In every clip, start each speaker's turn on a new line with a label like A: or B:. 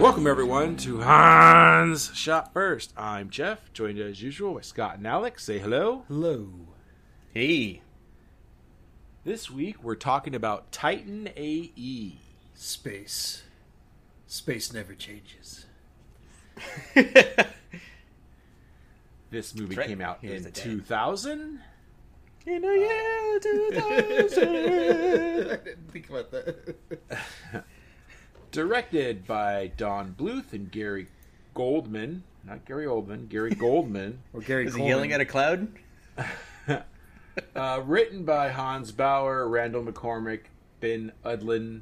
A: Welcome everyone to Hans Shot First. I'm Jeff, joined as usual by Scott and Alex. Say hello.
B: Hello.
A: Hey. This week we're talking about Titan. AE.
B: Space. Space never changes.
A: This movie
C: right.
A: came out
C: Here's
A: in 2000.
C: In a year 2000.
B: I didn't think about that.
A: Directed by Don Bluth and Gary Goldman. Not Gary Oldman, Gary Goldman.
B: Or Gary
C: Is he yelling at a cloud?
A: Uh, written by Hans Bauer, Randall McCormick, Ben Edlund.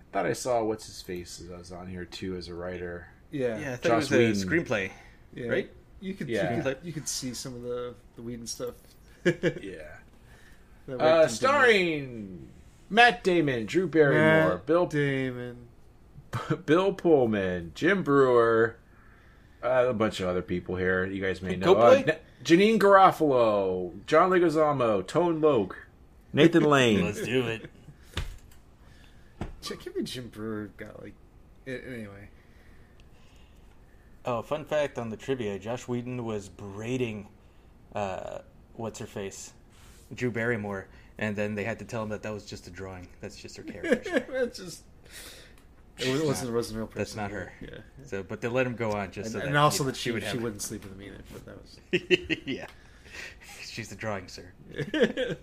A: I thought I saw what's his face as I was on here too as a writer.
B: Yeah.
C: Yeah, I thought
A: Joss
C: it was a
A: Whedon.
C: screenplay.
B: yeah.
A: right?
B: You could,
A: Yeah.
B: you could you could see some of the the Whedon stuff.
A: Yeah. Uh, starring Matt Damon, Drew Barrymore,
B: Matt
A: Bill
B: Damon.
A: Bill Pullman, Jim Breuer, uh, a bunch of other people here you guys may know. Uh, Janeane Garofalo, John Leguizamo, Tone Loc, Nathan Lane.
C: Let's do it.
B: Check can't Jim Breuer got like. Anyway.
C: Oh, fun fact on the trivia: Joss Whedon was berating, uh, what's her face, Drew Barrymore, and then they had to tell him that that was just a drawing. That's just her character.
B: That's just. It was- wasn't, it wasn't a real person.
C: That's not her.
B: Yeah.
C: So, but they let him go on just
B: And,
C: so that
B: and also
C: you know,
B: that she,
C: would
B: she wouldn't sleep with me either. But that was.
C: yeah, she's the drawing, sir.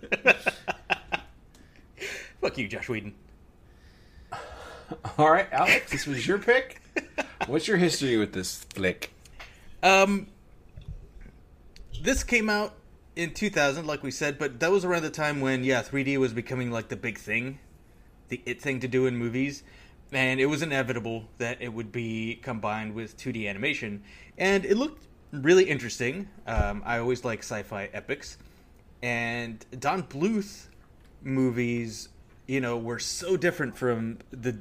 C: Fuck you, Joss Whedon.
A: All right, Alex, this was your pick. What's your history with this flick?
C: Um, this came out in 2000, like we said, but that was around the time when yeah, 3D was becoming like the big thing, the it thing to do in movies, and it was inevitable that it would be combined with 2D animation, and it looked really interesting. Um, I always like sci-fi epics, and Don Bluth movies, you know, were so different from the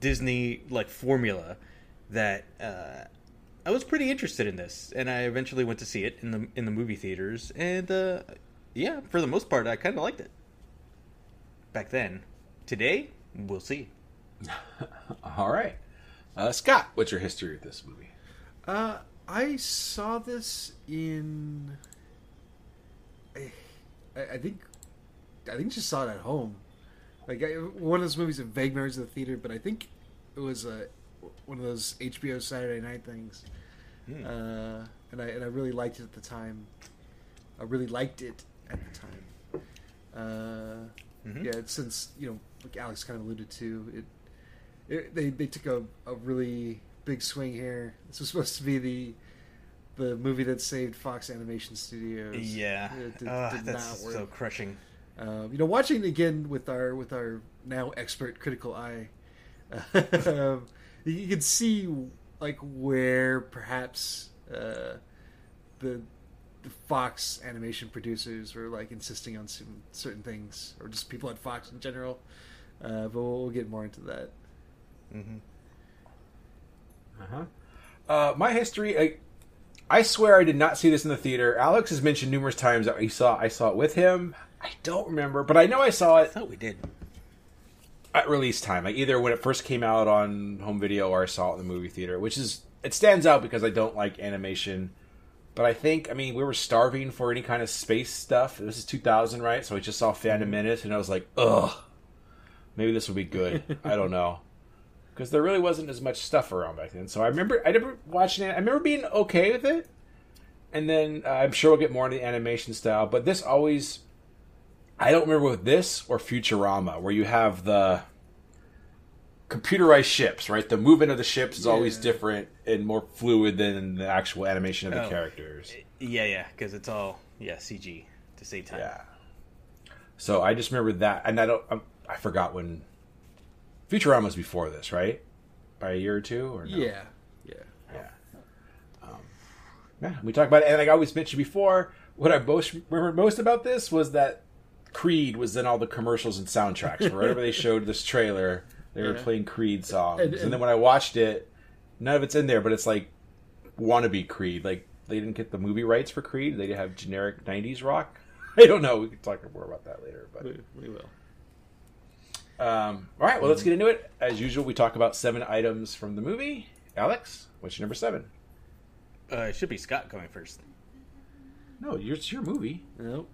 C: Disney like formula that uh, I was pretty interested in this, and I eventually went to see it in the in the movie theaters, and uh, yeah, for the most part, I kind of liked it. Back then, today we'll see.
A: All right, uh, Scott, what's your history with this movie?
B: Uh, I saw this in. I, I think, I think just saw it at home. Like I, one of those movies of vague memories of the theater, but I think it was uh, one of those HBO Saturday night things. Uh, and I and I really liked it at the time. I really liked it at the time. Uh,
C: Mhm.
B: Yeah, it's since you know, like Alex kind of alluded to, it, it they they took a, a really big swing here. This was supposed to be the the movie that saved Fox Animation Studios.
C: Yeah,
B: it did,
C: Ugh,
B: did
C: that's
B: not work.
C: so crushing.
B: Um, you know, watching it again with our with our now expert critical eye, um, you, you can see like where perhaps uh, the the Fox animation producers were like insisting on some certain things, or just people at Fox in general. Uh, but we'll, we'll get more into that.
C: Mm-hmm.
A: Uh-huh. Uh, my history, I, I swear I did not see this in the theater. Alex has mentioned numerous times that he saw I saw it with him. I don't remember, but I know I saw it.
C: I thought we did.
A: At release time, like either when it first came out on home video or I saw it in the movie theater, which is it stands out because I don't like animation But I think, I mean, we were starving for any kind of space stuff. This is 2000, right? So I just saw Phantom Menace, and I was like, ugh, maybe this will be good. I don't know. Because there really wasn't as much stuff around back then. So I remember, I remember watching it. I remember being okay with it. And then uh, I'm sure we'll get more into the animation style. But this always, I don't remember with this or Futurama, where you have the computerized ships, right? The movement of the ships is always different and more fluid than the actual animation of the
C: Oh.
A: characters.
C: Yeah, yeah, because it's all yeah CG to save time.
A: Yeah. So I just remember that, and I don't. I'm, I forgot when Futurama was before this, right? By a year or two, or no?
B: Yeah, yeah.
A: yeah. Um, yeah, we talked about it, and like I always mentioned before, what I most remember most about this was that Creed was in all the commercials and soundtracks. Wherever they showed this trailer, they were
B: Yeah.
A: playing Creed songs,
B: And-
A: and,
B: and-
A: then when I watched it, none of it's in there, but it's like wannabe Creed. Like they didn't get the movie rights for Creed; they have generic '90s rock. I don't know. We can talk more about that later, but.
B: We, we will.
A: Um, all right, well, let's get into it. As usual, we talk about seven items from the movie. Alex, what's your number seven?
C: Uh, it should be Scott going first.
A: No, it's your movie.
B: Nope.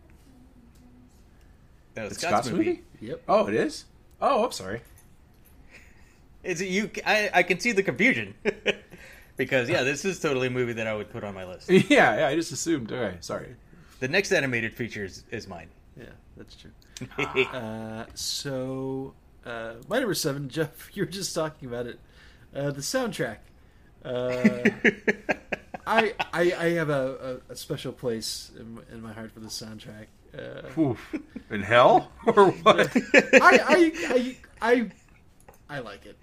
C: No,
A: It's
C: Scott's,
A: Scott's
C: movie.
A: movie?
B: Yep.
A: Oh, it is. Oh, I'm sorry.
C: Is it you? I, I can see the confusion because yeah, this is totally a movie that I would put on my list.
A: yeah, yeah. I just assumed. Okay, sorry.
C: The next animated feature is, is mine.
B: Yeah, that's true. Uh, so, uh, my number seven, Jeff, you were just talking about it. Uh, the soundtrack. Uh, I, I I have a, a, a special place in, in my heart for the soundtrack. Uh,
A: Oof. In hell or what?
B: I, I I I I like it.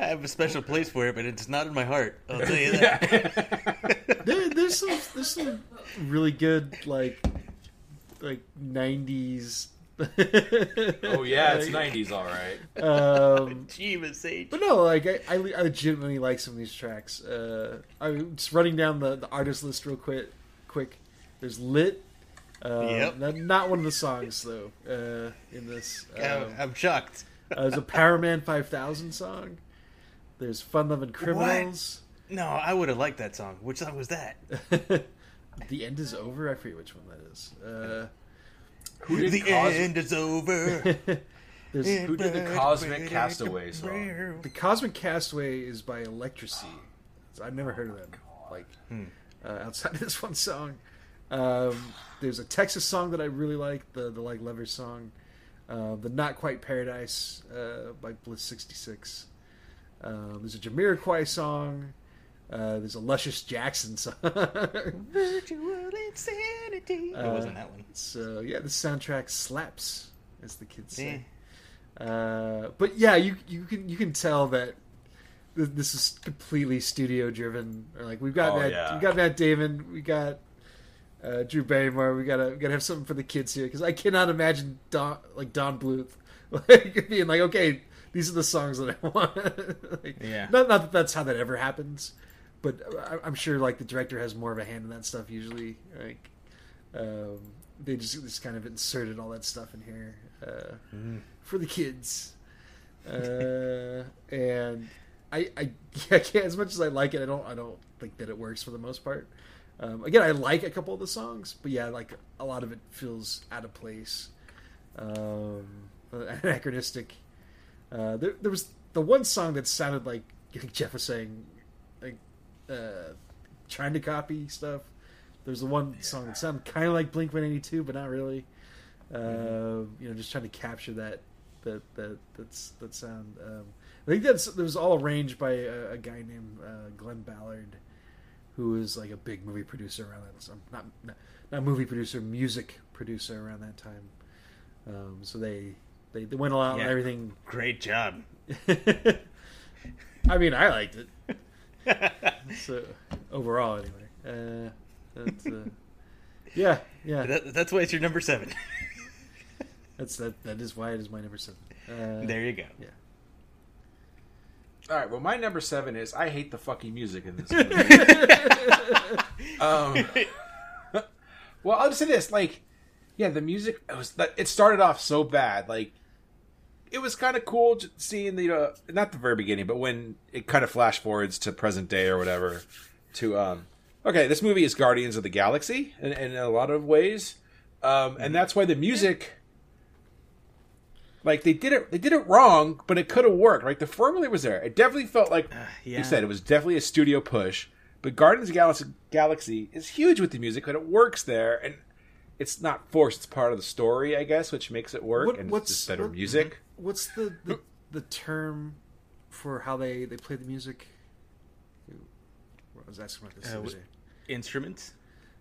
C: I have a special place for it, but it's not in my heart. I'll tell you that.
B: There, there's some there's some really good like like '90s.
A: oh yeah, it's '90s, all right.
B: Um,
C: Jeebus
B: But no, like I, I, I legitimately like some of these tracks. Uh, I'm just running down the, the artist list real quick. Quick, there's lit. Uh,
C: Yep.
B: not, not one of the songs though. Uh, in this,
C: I'm,
B: um,
C: I'm shocked.
B: uh, there's a Powerman 5000 song. There's Fun Loving Criminals.
C: No, I would have liked that song. Which song was that?
B: the end is over. I forget which one that is. Uh,
A: Who did
C: the
A: Cos-
C: end is over.
B: there's
A: Who did the Cosmic Castaway song?
B: The Cosmic Castaway is by Electrasy. So I've never heard of them, like uh, outside of this one song. Um, there's a Texas song that I really like, the the like Lovers song, uh, the Not Quite Paradise uh, by Bliss sixty six. Um, there's a Jamiroquai song. Uh, there's a Luscious Jackson song.
C: Virtual insanity. it wasn't that one.
B: so yeah, the soundtrack slaps, as the kids
C: Yeah.
B: say. Uh, but yeah, you you can you can tell that this is completely studio driven. Or like we've got
A: Oh,
B: Matt,
A: yeah.
B: we got Matt Damon, we got uh, Drew Barrymore. We gotta we gotta have something for the kids here because I cannot imagine Don like Don Bluth like being like, okay, these are the songs that I want. like,
C: Yeah.
B: Not not that that's how that ever happens, but I, I'm sure like the director has more of a hand in that stuff usually. Like um, they just just kind of inserted all that stuff in here uh, for the kids. Uh, and I, I, I can't, as much as I like it, I don't, I don't think that it works for the most part. Um, again, I like a couple of the songs, but yeah, like a lot of it feels out of place, um, anachronistic. Uh, there, there was the one song that sounded like, Jeff was saying, like uh, trying to copy stuff. There's the one song that sounded kind of like Blink 182, but not really. Uh, you know, just trying to capture that that that that's that sound. Um, I think that's that was all arranged by a, a guy named uh, Glen Ballard, who was like a big movie producer around that. time. Not, not not movie producer, music producer around that time. Um, so they, they they went all out
C: Yeah.
B: and everything.
C: Great job.
B: I mean, I liked it. so overall, anyway. Uh, that's, uh, yeah, yeah.
C: That, that's why it's your number seven.
B: That's that. That is why it is my number seven. Uh,
C: there you go.
B: Yeah.
A: All right. Well, my number seven is I hate the fucking music in this movie. um, well, I'll just say this: like, yeah, the music it was it started off so bad. Like, it was kind of cool seeing the uh, not the very beginning, but when it kind of flash forwards to present day or whatever. To um, okay, this movie is Guardians of the Galaxy in, in a lot of ways, um, and that's why the music, like they did it, they did it wrong, but it could have worked. Right, the formula was there. It definitely felt like
C: yeah.
A: you said it was definitely a studio push. But Guardians of the Galaxy, Galaxy is huge with the music, but it works there, and it's not forced. It's part of the story, I guess, which makes it work.
B: What-
A: and
B: what's-
A: it's just better
B: what-
A: music.
B: What's the, the the term for how they they play the music? I was asking about this. the
C: Uh,
B: other
C: wh-
B: day.
C: Instruments.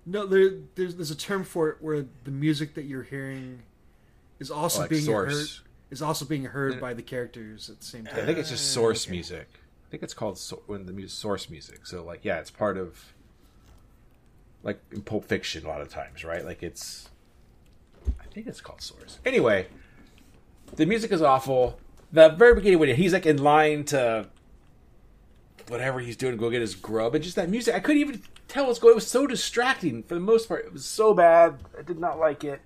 B: No, there, there's there's a term for it where the music that you're hearing is also
A: Oh, like
B: being
A: source.
B: heard is also being heard by the characters at the same time.
A: I think it's just source music. I think it's called so- when the music source music. So like, yeah, it's part of like in Pulp Fiction a lot of times, right? Like it's, I think it's called source. Anyway, the music is awful. The very beginning when he's like in line to whatever he's doing to go get his grub, and just that music, I couldn't even tell what's going. It was so distracting for the most part. It was so bad. I did not like it,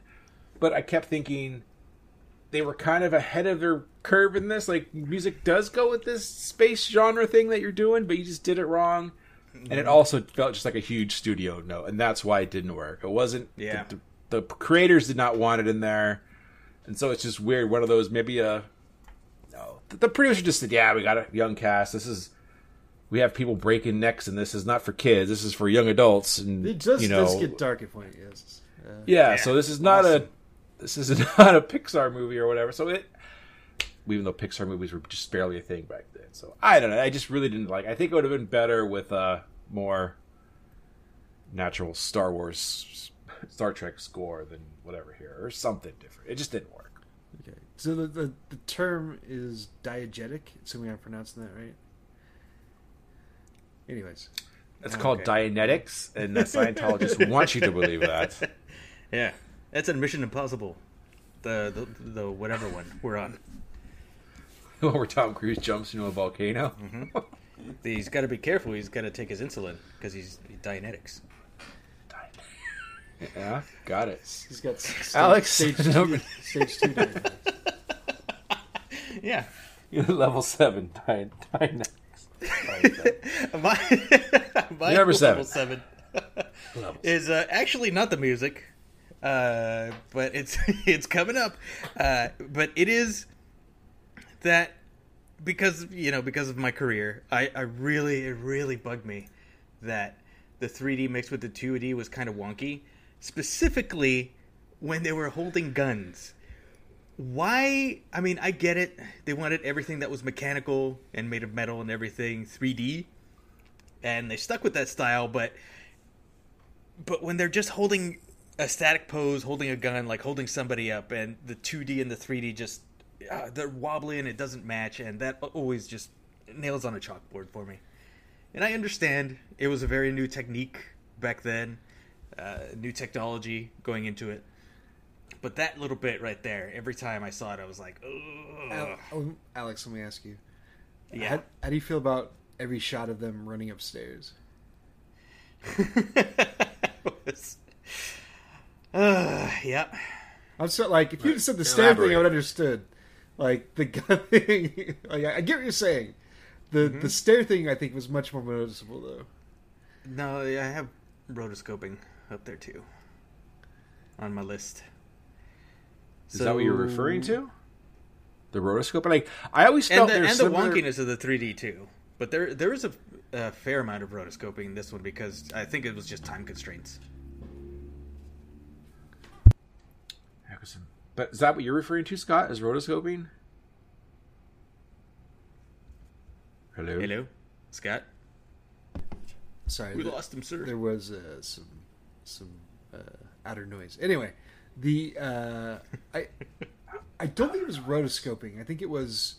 A: but I kept thinking they were kind of ahead of their curve in this. Like music does go with this space genre thing that you're doing, but you just did it wrong. And it also felt just like a huge studio note, and that's why it didn't work. It wasn't.
C: Yeah.
A: The, the, the creators did not want it in there, and so it's just weird. One of those maybe a. No, the, the producer just said, "Yeah, we got a young cast. This is." We have people breaking necks, and this is not for kids. This is for young adults, and
B: it just
A: you know,
B: does get dark at point. Yes. Uh,
A: yeah, so this is not a this is not a Pixar movie or whatever. So it even though Pixar movies were just barely a thing back then. So I don't know. I just really didn't like. I think it would have been better with a more natural Star Wars Star Trek score than whatever here or something different. It just didn't work.
B: okay. So the, the the term is diegetic. Assuming I'm pronouncing that right. Anyways,
A: It's called
C: Okay.
A: Dianetics, and the Scientologists want you to believe that.
C: Yeah, that's in Mission Impossible. The the, the whatever one we're on.
A: Where Tom Cruise jumps into a volcano.
C: He's got to be careful. He's got to take his insulin because he's Dianetics.
A: Yeah, got it.
B: he's got stage,
A: Alex,
B: stage two, stage two. diabetes.
C: Yeah.
A: Level seven Dian- Dianetics.
C: My, my
A: Number
C: level
A: seven.
C: seven is uh, actually not the music, uh, but it's it's coming up. Uh, but it is that because you know because of my career, I, I really it really bugged me that the 3D mixed with the 2D was kind of wonky, specifically when they were holding guns why i mean i get it they wanted everything that was mechanical and made of metal and everything 3d and they stuck with that style but but when they're just holding a static pose holding a gun like holding somebody up and the 2d and the 3d just uh, they're wobbly and it doesn't match and that always just nails on a chalkboard for me and i understand it was a very new technique back then uh, new technology going into it but that little bit right there, every time I saw it, I was like, Ugh.
B: oh, Alex, let me ask you.
C: yeah.
B: How, how do you feel about every shot of them running upstairs?
C: uh, yep.
B: I'm so like, if you said the stair thing, I would understood. Like the gun thing, like, I get what you're saying. The the stair thing, I think, was much more noticeable though.
C: No, I have rotoscoping up there too on my list.
A: Is that what you're referring to? The rotoscope? Like I always
C: And
A: felt
C: the, and
A: there's
C: the wonkiness of the 3D too. But there there is a, a fair amount of rotoscoping in this one because I think it was just time constraints.
A: But is that what you're referring to, Scott? Is rotoscoping? Hello.
C: Hello, Scott.
B: Sorry,
C: We
B: the-
C: lost him, sir.
B: there was uh, some some uh, outer noise. Anyway, the uh, I I don't think it was rotoscoping. I think it was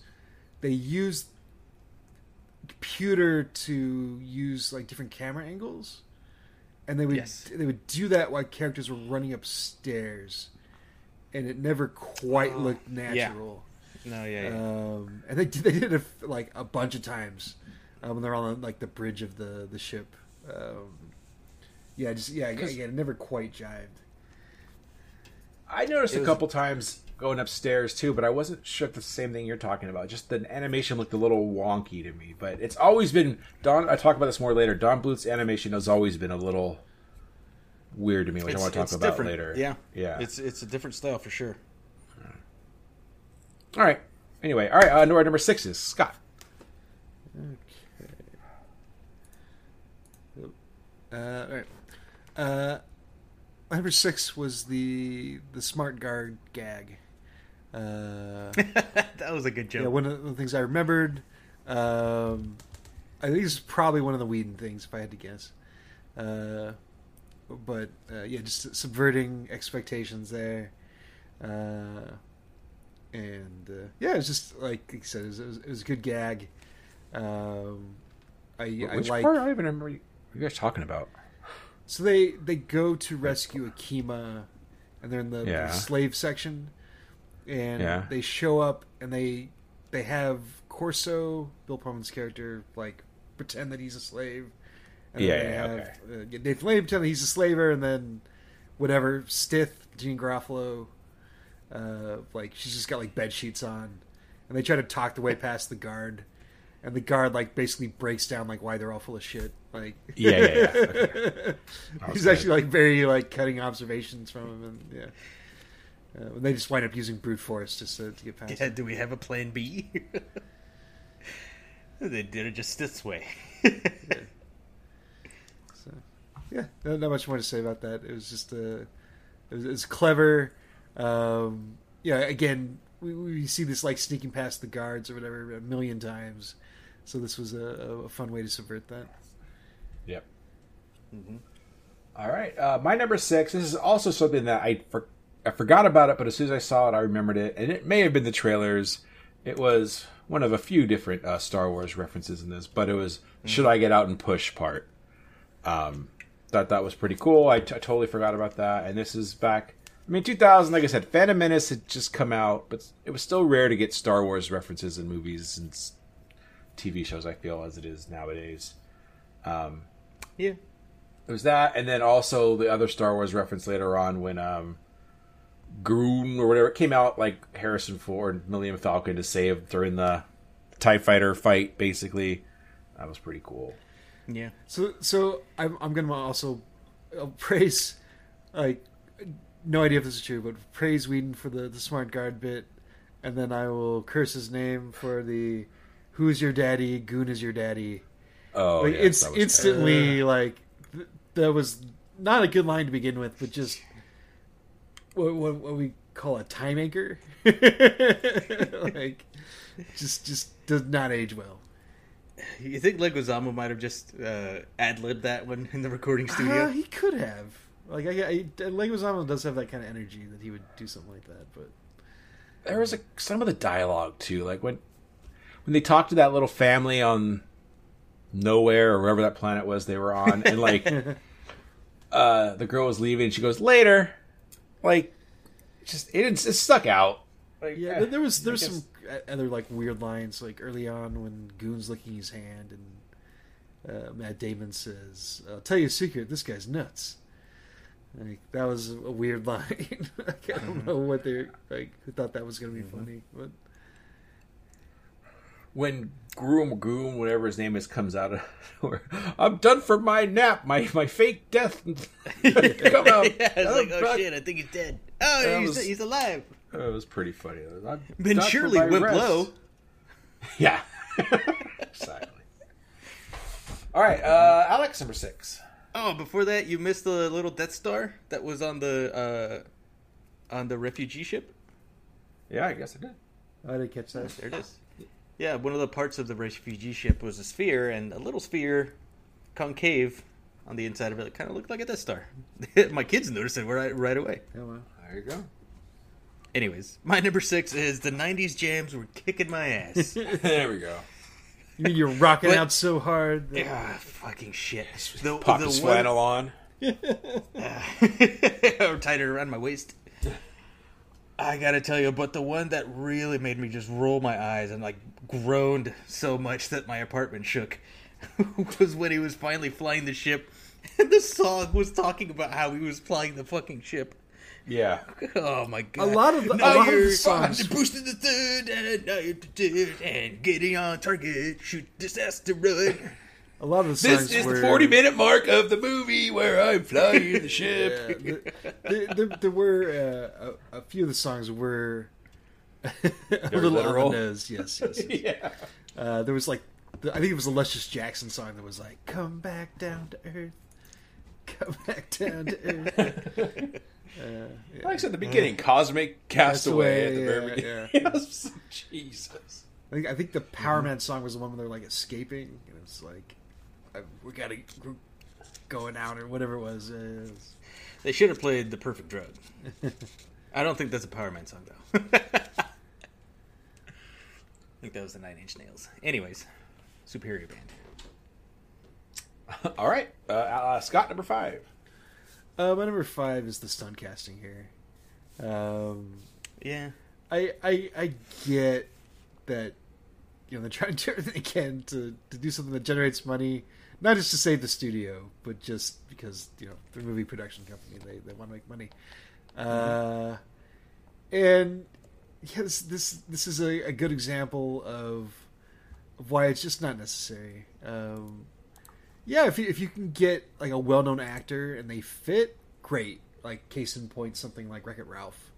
B: they used computer to use like different camera angles, and they would
C: Yes.
B: they would do that while characters were running upstairs, and it never quite looked natural.
C: No, yeah, yeah.
B: Um, and they did, they did it like a bunch of times uh, when they're on like the bridge of the the ship. Um, yeah, just yeah, again, it never quite jived.
A: I noticed a couple times going upstairs too, but I wasn't sure if the same thing you're talking about. Just the animation looked a little wonky to me, but it's always been Don. I talk about this more later. Don Bluth's animation has always been a little weird to me, which I want to talk about different. later.
C: Yeah,
A: yeah.
C: It's it's a different style for sure.
A: all right. Anyway, all right. Uh, number number six is Scott. Okay.
B: Uh, all right. Uh, number six was the the smart guard gag. Uh,
C: that was a good joke.
B: yeah, one of the things I remembered. Um, I think it's probably one of the Whedon things, if I had to guess. Uh, but uh, yeah, just subverting expectations there. Uh, and uh, yeah, it's just like you said, it was, it was, it was a good gag. Um, I, I
A: Which
B: like
A: part? I even remember. What you are you guys talking about?
B: so they they go to rescue Akima, and they're in the, the slave section, and
A: Yeah.
B: they show up and they they have Corso, Bill Pullman's character, like pretend that he's a slave. And
A: Yeah,
B: they
A: yeah,
B: have,
A: okay.
B: uh, Lane pretend that he's a slaver, and then whatever Stith, Jean Garofalo, uh, like she's just got like bed sheets on, and they try to talk the way past the guard, and the guard like basically breaks down like why they're all full of shit. Like
A: Yeah, yeah, yeah. Okay.
B: he's
A: good.
B: actually like very like cutting observations from him, and yeah. Uh, and they just wind up using brute force just to, to get past.
C: Yeah, do we have a plan B? they did it just this way.
B: So, yeah, not, not much more to say about that. It was just uh, it was, it was clever. Um, yeah, again, we, we see this like sneaking past the guards or whatever a million times. So this was a, a fun way to subvert that.
A: Yep. All right. Uh, my number six. This is also something that I for, I forgot about it, but as soon as I saw it, I remembered it, and it may have been the trailers. It was one of a few different uh, Star Wars references in this, but it was "Should I get out and push?" part. Um, thought that was pretty cool. I, t- I totally forgot about that, and this is back. I mean, 2000. Like I said, Phantom Menace had just come out, but it was still rare to get Star Wars references in movies and TV shows. I feel as it is nowadays. Um,
C: yeah.
A: it was that, and then also the other Star Wars reference later on when um, Groon or whatever it came out, like Harrison Ford, Millennium Falcon to save during the Tie Fighter fight. Basically, that was pretty cool.
C: Yeah.
B: So so I'm I'm gonna also uh, praise like no idea if this is true, but praise Whedon for the the smart guard bit, and then I will curse his name for the "Who's your daddy? Goon is your daddy."
A: Oh,
B: like
A: yes,
B: it's
A: that was
B: instantly like th- that was not a good line to begin with, but just what what, what we call a time anchor, like just just does not age well.
C: You think Leguizamo might have just uh, ad libbed that one in the recording studio?
B: Uh, he could have. Like I, I Leguizamo does have that kind of energy that he would do something like that, but
A: there was a, some of the dialogue too, like when when they talked to that little family on nowhere or wherever that planet was they were on, and like uh, the girl was leaving, she goes later, like just it, it stuck out. Like,
B: yeah,
A: eh,
B: there was there was some other like weird lines like early on when Goon's licking his hand and uh, Matt Damon says, "I'll tell you a secret. This guy's nuts." Like that was a weird line. like, I don't know what they like. Who thought that was going to be funny? But
A: when Groom Goom, whatever his name is, comes out of nowhere. I'm done for my nap, my my fake death. Come out.
C: yeah, it's like, oh
A: back.
C: shit, I think he's dead. Oh, he's,
A: was-
C: he's alive.
A: It was pretty funny. I'm
C: Then
A: done for
C: surely went
A: rest.
C: low.
A: Yeah, exactly. All right, uh, Alex, number six.
C: Oh, before that, you missed the little Death Star that was on the uh, on the refugee ship.
A: Yeah, I guess I did.
B: I didn't catch that.
C: There it is. Yeah, one of the parts of the refugee ship was a sphere, and a little sphere, concave, on the inside of it, kind of looked like a Death Star. My kids noticed it right, right away.
B: Oh, well.
A: There you go.
C: Anyways, my number six is the '90s jams were kicking my ass.
A: there we go.
B: You mean you're rocking
C: But-
B: out so hard? that-
C: ah, fucking shit. The,
A: Pop
C: the
A: his
C: one-
A: flannel on.
C: or tied it around my waist. I gotta tell you, but the one that really made me just roll my eyes and like groaned so much that my apartment shook was when he was finally flying the ship and the song was talking about how he was flying the fucking ship.
A: Yeah.
C: Oh my god!
B: A lot of the- a
C: now
B: lot of the
C: you're
B: songs-
C: boosting the third, and now you're the third, and getting on target. Shoot disaster run.
B: A lot of the songs
A: This is
B: were,
A: the 40 minute mark of the movie where I'm flying the ship.
B: Yeah, there, there, there were uh, a, a few of the songs were a little
A: literal?
B: on the nose. Yes, yes. yes.
A: yeah.
B: Uh, there was like, the, I think it was a Luscious Jackson song that was like, "Come back down to earth, come back down to earth." Uh, yeah.
A: Like I said at the beginning, Cosmic Castaway at the very
B: yeah,
A: beginning. Jesus.
B: I think I think the Power Man song was the one where they're like escaping, and it's like, I, "We gotta we're going out" or whatever it was. Uh, it was-
C: They should have played the perfect drug. I don't think that's a Power Man song though. I think that was the Nine Inch Nails. Anyways, Superior Band.
A: All right. Uh, uh, Scott, number five.
B: Uh, my number five is the stunt casting here. Um,
C: Yeah.
B: I, I I get that you know they're trying to do everything they can to, to do something that generates money, not just to save the studio, but just because you know they're movie production company, they they want to make money. Uh, and yes, this this is a, a good example of of why it's just not necessary. Um, yeah, if you, if you can get like a well known actor and they fit, great. Like case in point, something like Wreck It Ralph.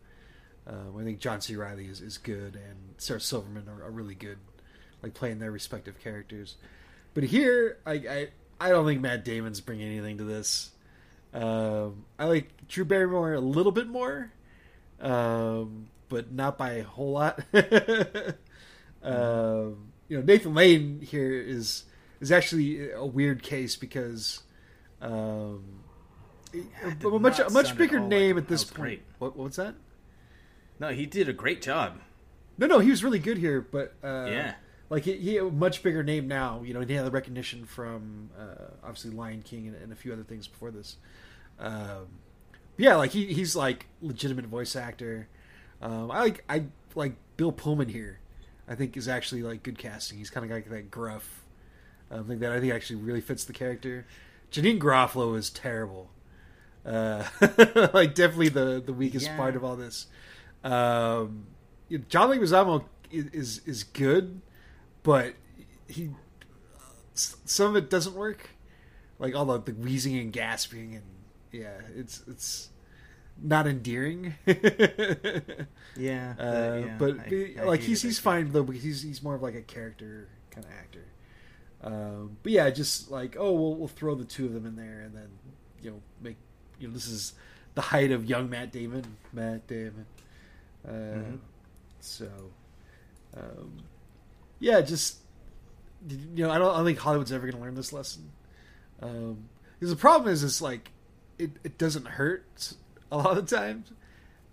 B: Um, I think John C. Reilly is, is good, and Sarah Silverman are, are really good, like playing their respective characters. But here, I I, I don't think Matt Damon's bringing anything to this. Um, I like Drew Barrymore a little bit more, um, but not by a whole lot. um, you know, Nathan Lane here is is actually a weird case because um, a, much a much
C: sound at
B: bigger
C: like
B: name at this point. What what's that?
C: No, he did a great job.
B: No, no, he was really good here, but uh,
C: Yeah.
B: like he, he had a much bigger name now. You know, he had the recognition from uh, obviously Lion King and, and a few other things before this. Um, yeah, like he, he's like legitimate voice actor. Um, I like I like Bill Pullman here. I think is actually like good casting. He's kind of like that gruff. I think that I think actually really fits the character. Janeane Garofalo is terrible. Uh, like definitely the the weakest
C: Yeah.
B: part of all this. Um, John Leguizamo is, is good, but he some of it doesn't work. Like all the, the wheezing and gasping and yeah, it's it's not endearing.
C: Yeah.
B: Uh, but like he's he's fine though because he's he's more of like a character kind of actor. Um, but yeah, just like oh we'll we'll throw the two of them in there and then you know make you know this is the height of young Matt Damon, Matt Damon. Uh, So um, yeah, just you know I don't I don't think Hollywood's ever going to learn this lesson. Um, because the problem is it's like it it doesn't hurt a lot of times.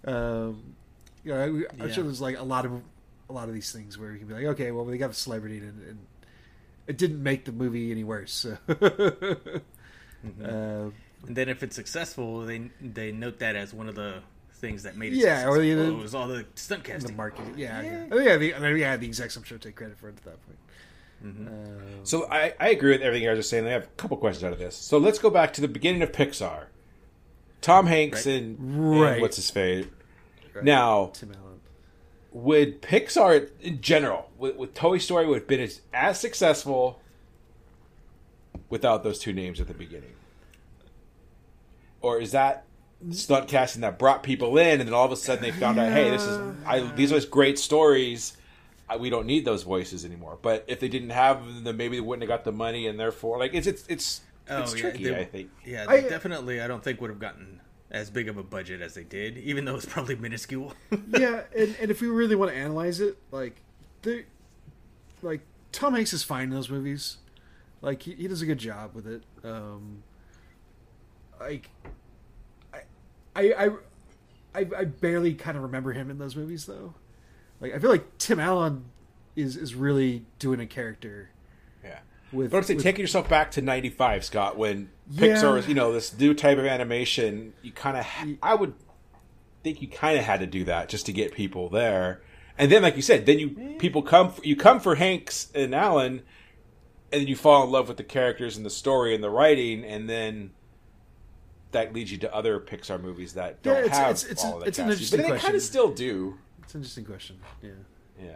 B: Um, you know, I, I'm
C: Yeah.
B: sure there's like a lot of a lot of these things where you can be like, okay, well, they got a celebrity, and, and it didn't make the movie any worse. So, uh,
C: And then if it's successful, they they note that as one of the things that made it
B: Yeah, or the-
C: Oh, it was all the stunt casting, the
B: marketing, yeah,
C: Yeah.
B: yeah, oh, yeah, the, I mean, yeah, the execs, I'm sure, take credit for it at that point.
C: Mm-hmm.
B: Uh,
A: So I, I agree with everything you guys are saying. I have a couple questions out of this. So let's go back to the beginning of Pixar. Tom Hanks
C: Right.
A: and, and
B: Right.
A: what's his face?
B: right.
A: Now,
B: Tim Allen.
A: Would Pixar in general, with, with Toy Story, would have been as, as successful without those two names at the beginning? Or is that stunt casting that brought people in, and then all of a sudden they found out, hey, this is I, these are great stories. I, we don't need those voices anymore. But if they didn't have them, then maybe they wouldn't have got the money, and therefore, like it's it's it's, oh, it's
C: Oh, yeah,
A: tricky.
C: they-
A: I think.
C: Yeah,
B: I-
C: definitely. I don't think would have gotten as big of a budget as they did, even though it's probably minuscule.
B: yeah, and, and if we really want to analyze it, like the like Tom Hanks is fine in those movies. Like he, he does a good job with it. Um, like I I I I, barely kind of remember him in those movies though. Like I feel like Tim Allen is is really doing a character. With.
A: But I'm saying,
B: with-
A: taking yourself back to '95, Scott, when
B: Yeah.
A: Pixar was, you know, this new type of animation, you kind of, I would think you kind of had to do that just to get people there. And then, like you said, then you people come, for, you come for Hanks and Allen, and then you fall in love with the characters and the story and the writing, and then that leads you to other Pixar movies that don't
B: it's-
A: have
B: it's- it's
A: all the
B: it's an interesting
A: but they kind of still do.
B: It's an interesting question. Yeah.
A: Yeah.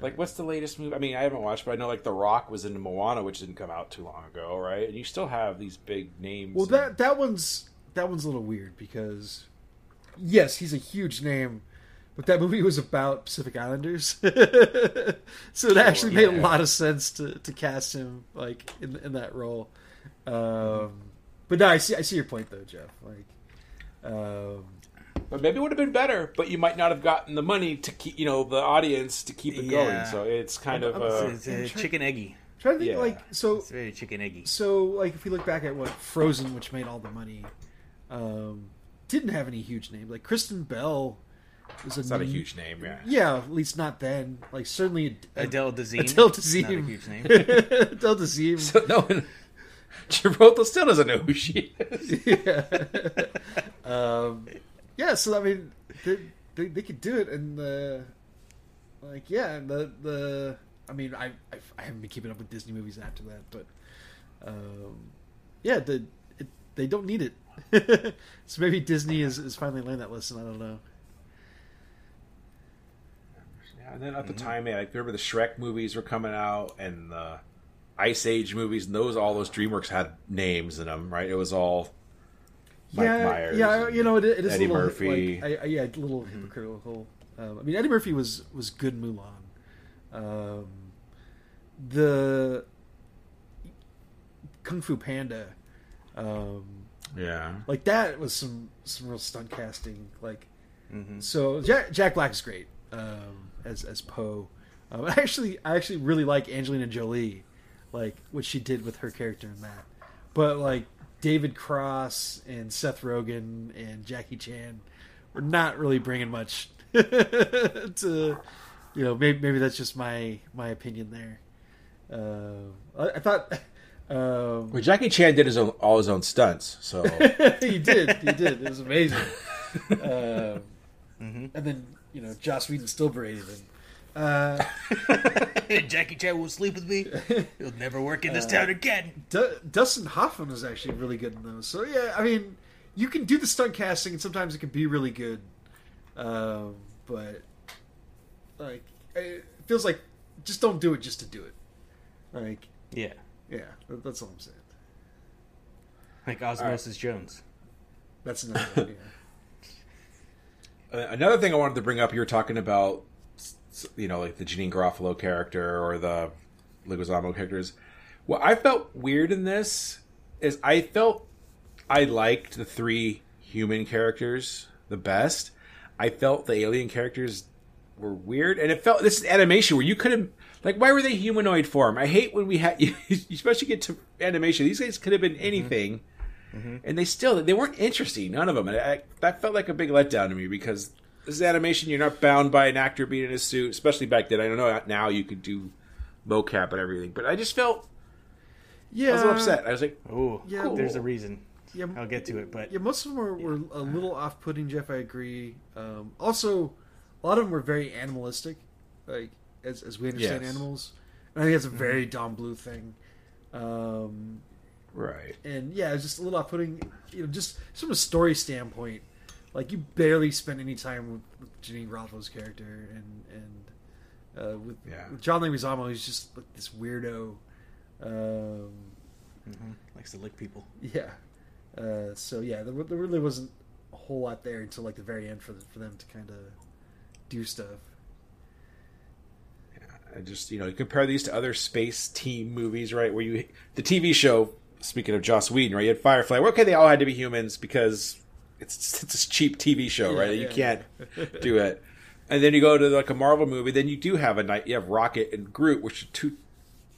A: Like, what's the latest movie? I mean, I haven't watched, but I know like The Rock was in Moana, which didn't come out too long ago, right? And you still have these big names.
B: Well, that that one's that one's a little weird because yes, he's a huge name, but that movie was about Pacific Islanders, so it actually made a lot of sense to, to cast him like in in that role. Um, but no, I see I see your point though, Jeff. Like, um,
A: But maybe it would have been better, but you might not have gotten the money to keep, you know, the audience to keep it going. So it's kind of
B: I'm-
A: uh,
C: It's uh, chicken eggy.
B: trying to think
A: Yeah.
B: like so
C: It's very chicken eggy.
B: so like if we look back at what Frozen, which made all the money, um, didn't have any huge name. Like Kristen Bell was a
A: it's not a huge name, yeah.
B: Yeah, at least not then. Like certainly Ad-
C: Adele Dazeem.
B: Adele
C: Not a
B: Dazeem.
C: huge name.
B: Adele Dazeem.
A: So no one, Travolta still doesn't know who she is.
B: yeah. um, yeah. So I mean, they, they they could do it, and the like yeah, the the I mean, I I, I haven't been keeping up with Disney movies after that, but um, yeah, the it, they don't need it. so maybe Disney is, is finally learned that lesson. I don't know.
A: Yeah, and then at the time, man, I remember the Shrek movies were coming out, and the Ice Age movies, and those all those DreamWorks had names in them, right? It was all Mike
B: yeah,
A: Myers
B: yeah, you know, it, it is
A: Eddie
B: a little,
A: Murphy.
B: Like, I, I, yeah, a little hypocritical. Um, I mean, Eddie Murphy was was good in Mulan. Um, the Kung Fu Panda, um,
A: yeah.
B: like that was some some real stunt casting. Like,
C: Mm-hmm.
B: so Jack, Jack Black is great um, as as Po. Um, I actually I actually really like Angelina Jolie, like what she did with her character in that. But like David Cross and Seth Rogen and Jackie Chan were not really bringing much to you know maybe maybe that's just my my opinion there. Uh, I, I thought. Um,
A: Well, Jackie Chan did his own, all his own stunts, so
B: he did. He did. It was amazing. Um, And then you know Joss Whedon still berated him. Uh,
C: Jackie Chan will sleep with me. He'll never work in this town again.
B: D- Dustin Hoffman is actually really good in those. So yeah, I mean, you can do the stunt casting, and sometimes it can be really good. Um, but like, it feels like just don't do it just to do it. Like,
C: Yeah,
B: yeah, that's all I'm saying.
C: like Osmosis Jones.
B: That's another one, yeah.
A: Uh, another thing I wanted to bring up, you were talking about, s- you know, like the Janeane Garofalo character or the Leguizamo characters. What I felt weird in this is I felt I liked the three human characters the best. I felt the alien characters were weird, and it felt this is animation where you could have like why were they humanoid form? I hate when we had you especially get to animation. These guys could have been mm-hmm. anything mm-hmm. and they still they weren't interesting none of them and I, that felt like a big letdown to me because this is animation you're not bound by an actor being in a suit especially back then i don't know now you could do mocap and everything but i just felt
B: Yeah,
A: i was a little upset i was like
C: Oh,
B: Yeah,
C: there's a reason.
B: Yeah,
C: I'll get to it, but
B: Yeah, most of them were, were a little off-putting. Jeff, I agree. Um, also, a lot of them were very animalistic, like as as we understand
A: Yes.
B: animals. And I think that's a very Don Bluth thing. Um,
A: right
B: and yeah, it's just a little off-putting. You know, just from a story standpoint, like you barely spend any time with, with Janeane Garofalo's character, and and uh, with,
A: Yeah.
B: with John Leguizamo, he's just like this weirdo. Um,
C: likes to lick people.
B: yeah. Uh, so yeah, there, there really wasn't a whole lot there until like the very end for the, for them to kind of do stuff.
A: Yeah, I just you know you compare these to other space team movies right where you the tv show speaking of joss whedon right you had firefly well, okay they all had to be humans because it's it's a cheap tv show
B: Yeah,
A: right you can't do it and then you go to like a marvel movie then you do have a night you have rocket and groot which are two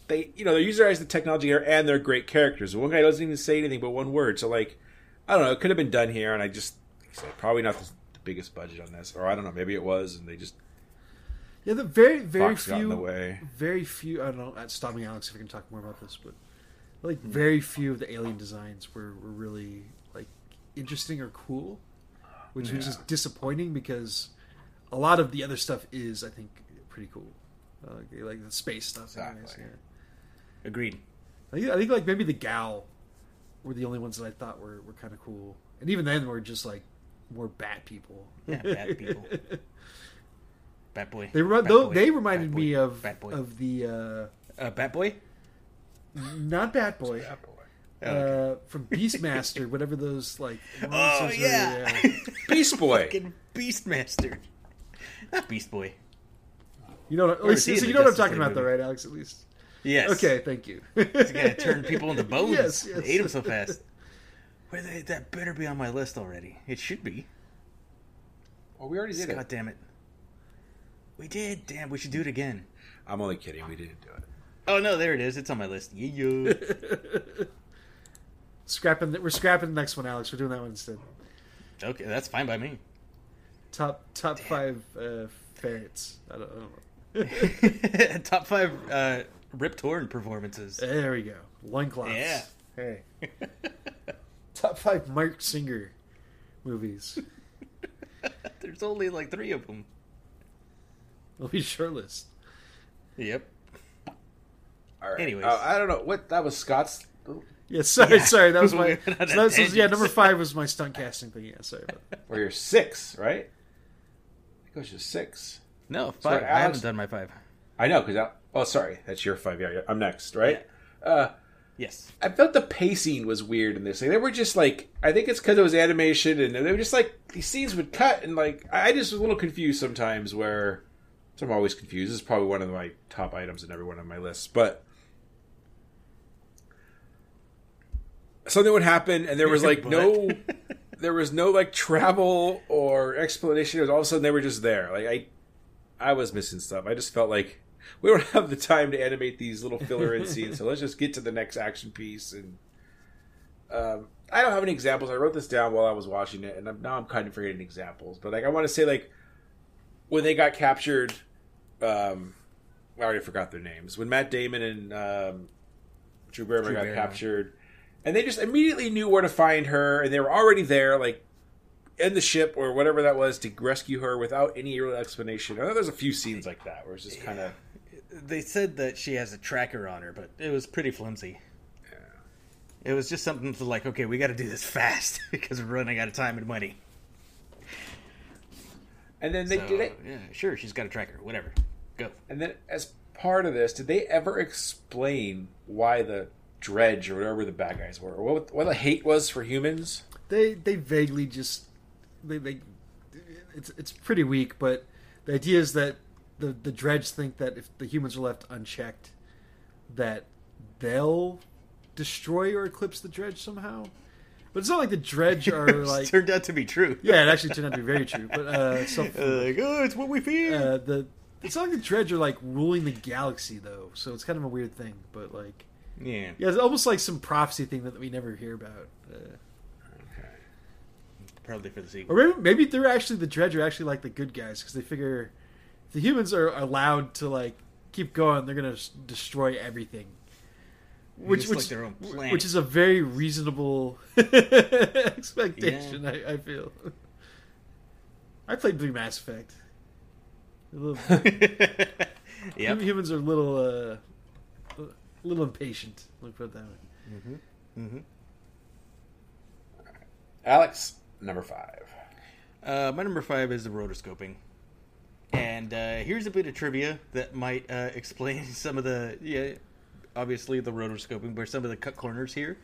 A: they you know they're utilizing the technology here and they're great characters one guy doesn't even say anything but one word so like i don't know it could have been done here and i just like probably not the, the biggest budget on this or i don't know maybe it was and they just
B: Yeah, the very very
A: Fox
B: few very few. I don't know. uh, Stop me, Alex, if we can talk more about this, but like very few of the alien designs were, were really interesting or cool, which which just disappointing because a lot of the other stuff is, I think, pretty cool. Uh, like, the space stuff. anyways,
A: Exactly.
B: yeah.
C: Agreed.
B: I think, I think like maybe the gal were the only ones that I thought were, were kind of cool, and even then were just like more bat people.
C: Yeah, bat people. Bat boy.
B: They re-
C: Bat
B: though,
C: boy.
B: they reminded
C: Bat
B: me
C: boy.
B: of
C: Bat boy.
B: of the uh,
C: uh, Bat boy.
B: not Bat Boy.
C: Oh,
B: Uh, from Beastmaster, whatever those like.
C: Oh
B: monsters are,
C: yeah,
A: Beast Boy.
C: fucking Beastmaster. Not Beast Boy.
B: You know, what, at least, so you
C: the
B: know what I'm talking
C: League
B: about, though, right, Alex? At least.
C: Yes.
B: Okay, thank you.
C: He's gonna turn people into bones.
B: Yes, yes.
C: They ate him so fast. Wait, they, that better be on my list already. It should be.
A: Well, we already did
C: God
A: it.
C: God damn it. We did. Damn, we should do it again.
A: I'm only kidding. We didn't do it.
C: Oh no, there it is. It's on my list. Yeah.
B: Scrapping. The, we're scrapping the next one, Alex. We're doing that one instead.
C: okay, that's fine by me.
B: Top top five uh, ferrets. I don't, I don't know.
C: Top five uh, Rip Torn performances.
B: There we go. Loincloths.
C: Yeah.
B: Hey. top five Marc Singer movies.
C: There's only like three of them.
B: We'll be shortlist.
C: Yep.
A: All right.
C: Anyways.
A: Uh, I don't know what that was. Scott's.
B: Yeah, sorry,
C: Yeah.
B: sorry. That was my.
C: went
B: So
C: on a
B: that's, so, yeah, number five was my stunt casting thing. Yeah, sorry. About that.
A: Or you're six, right? I think It goes to six.
C: No,
A: Sorry,
C: five. I
A: Alex-
C: haven't done my five.
A: I know because oh, sorry, that's your five. Yeah, yeah, I'm next, right? Uh,
C: Yes.
A: I felt the pacing was weird in this. Like, they were just like, I think it's because it was animation, and they were just like these scenes would cut, and like I I just was a little confused sometimes. Where so I'm always confused. This is probably one of my top items in every one of my lists, but something would happen, and there was like no, there was no like travel or explanation. It was all of a sudden they were just there. Like I, I was missing stuff. I just felt like we don't have the time to animate these little filler in scenes, so let's just get to the next action piece. And um, I don't have any examples. I wrote this down while I was watching it, and I'm, now I'm kind of forgetting examples. But like, I want to say like when they got captured. Um, I already forgot their names. When Matt Damon and um, Drew Barrymore got
C: Barrymore.
A: captured, and they just immediately knew where to find her, and they were already there, like in the ship or whatever that was, to rescue her without any real explanation. I know there's a few scenes like that where it's just kind of
C: They said that she has a tracker on her, but it was pretty flimsy. Yeah. It was just something to like, okay, we got to do this fast because we're running out of time and money.
A: And then they
C: So,
A: did it.
C: Yeah, sure, she's got a tracker. Whatever, go.
A: And then as part of this, did they ever explain why the dredge or whatever the bad guys were, what, what the hate was for humans?
B: They they vaguely just they they it's it's pretty weak, but the idea is that the the dredge think that if the humans are left unchecked, that they'll destroy or eclipse the dredge somehow. But it's not like the dredge are like
C: turned out to be true.
B: yeah, it actually turned out to be very true. But uh,
C: Uh, like, oh, it's what we fear.
B: uh, the it's not like the dredge are like ruling the galaxy though, so it's kind of a weird thing. But like
C: yeah.
B: yeah, it's almost like some prophecy thing that we never hear about. Uh,
C: probably for the sequel.
B: Or maybe, maybe they're actually the Dredge are actually like the good guys because they figure if the humans are allowed to like keep going, they're gonna destroy everything. Which which,
C: like their own planet.
B: which is a very reasonable expectation. I, I feel. I played through Mass Effect. A little,
C: yep.
B: Humans are a little, uh, a little impatient. Let me put it that way.
A: Alex, number five.
C: Uh, my number five is the rotoscoping. And uh, here's a bit of trivia that might uh, explain some of the, yeah, obviously the rotoscoping, but some of the cut corners here.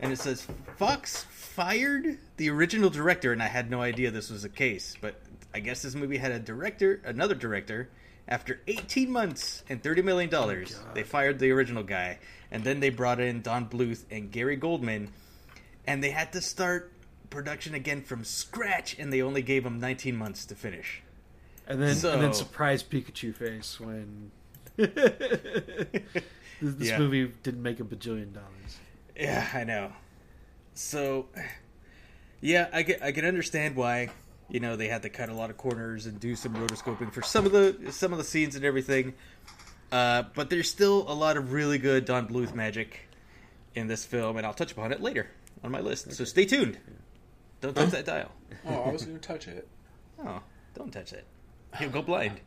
C: And it says Fox fired the original director, and I had no idea this was the case. But I guess this movie had a director, another director. After 18 months and 30 million oh dollars, they fired the original guy, and then they brought in Don Bluth and Gary Goldman, and they had to start production again from scratch, and they only gave them 19 months to finish.
B: And then and then surprise Pikachu face when this, this
C: Yeah.
B: movie didn't make a bajillion dollars.
C: Yeah, I know. So, yeah, I can, I can understand why you know they had to cut a lot of corners and do some rotoscoping for some of the some of the scenes and everything. Uh, but there's still a lot of really good Don Bluth magic in this film, and I'll touch upon it later on my list. So stay tuned. Don't touch that dial.
A: Oh, I was going to touch it.
C: Oh, don't touch it. You'll go blind.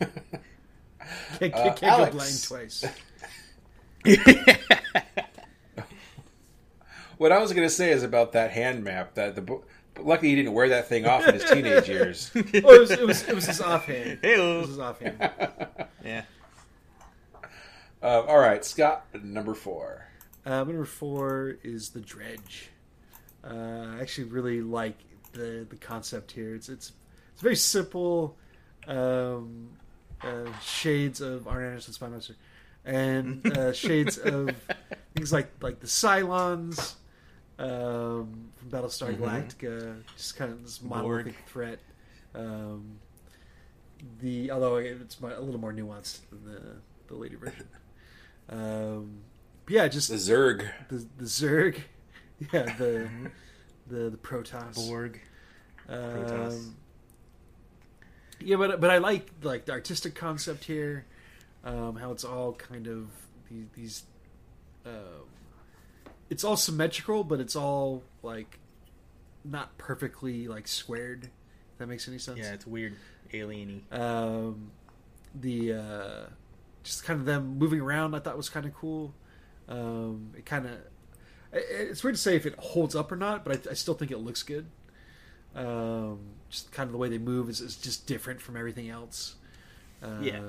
B: Can't,
A: Uh,
B: can't, can't go blind twice.
A: What I was going to say is about that hand map. That the bo- but luckily he didn't wear that thing off in his teenage years.
B: Oh, it was, it was it was his offhand. It
C: Hey-o.
B: was his offhand.
C: Yeah.
A: Uh, all right, Scott, number four.
B: Uh, number four is the dredge. Uh, I actually really like the the concept here. It's it's it's very simple. Um, uh, shades of Arn Anderson's Spy Master, and uh, shades of things like like the Cylons um, from Battlestar Galactica. Just kind of this monolithic threat. Um, the although it's a little more nuanced than the the later version. Um, yeah, just
A: The Zerg.
B: the the Zerg, yeah, the the the Protoss.
C: Borg. Protoss.
B: Um, yeah, but but I like like the artistic concept here, um, how it's all kind of these, these um, it's all symmetrical, but it's all like not perfectly like squared. If that makes any sense.
C: Yeah, it's weird. alieny.
B: Um, the uh, just kind of them moving around, I thought was kind of cool. Um, it kind of it's weird to say if it holds up or not, but I, I still think it looks good. Um, just kind of the way they move is, is just different from everything else. Um,
C: Yeah.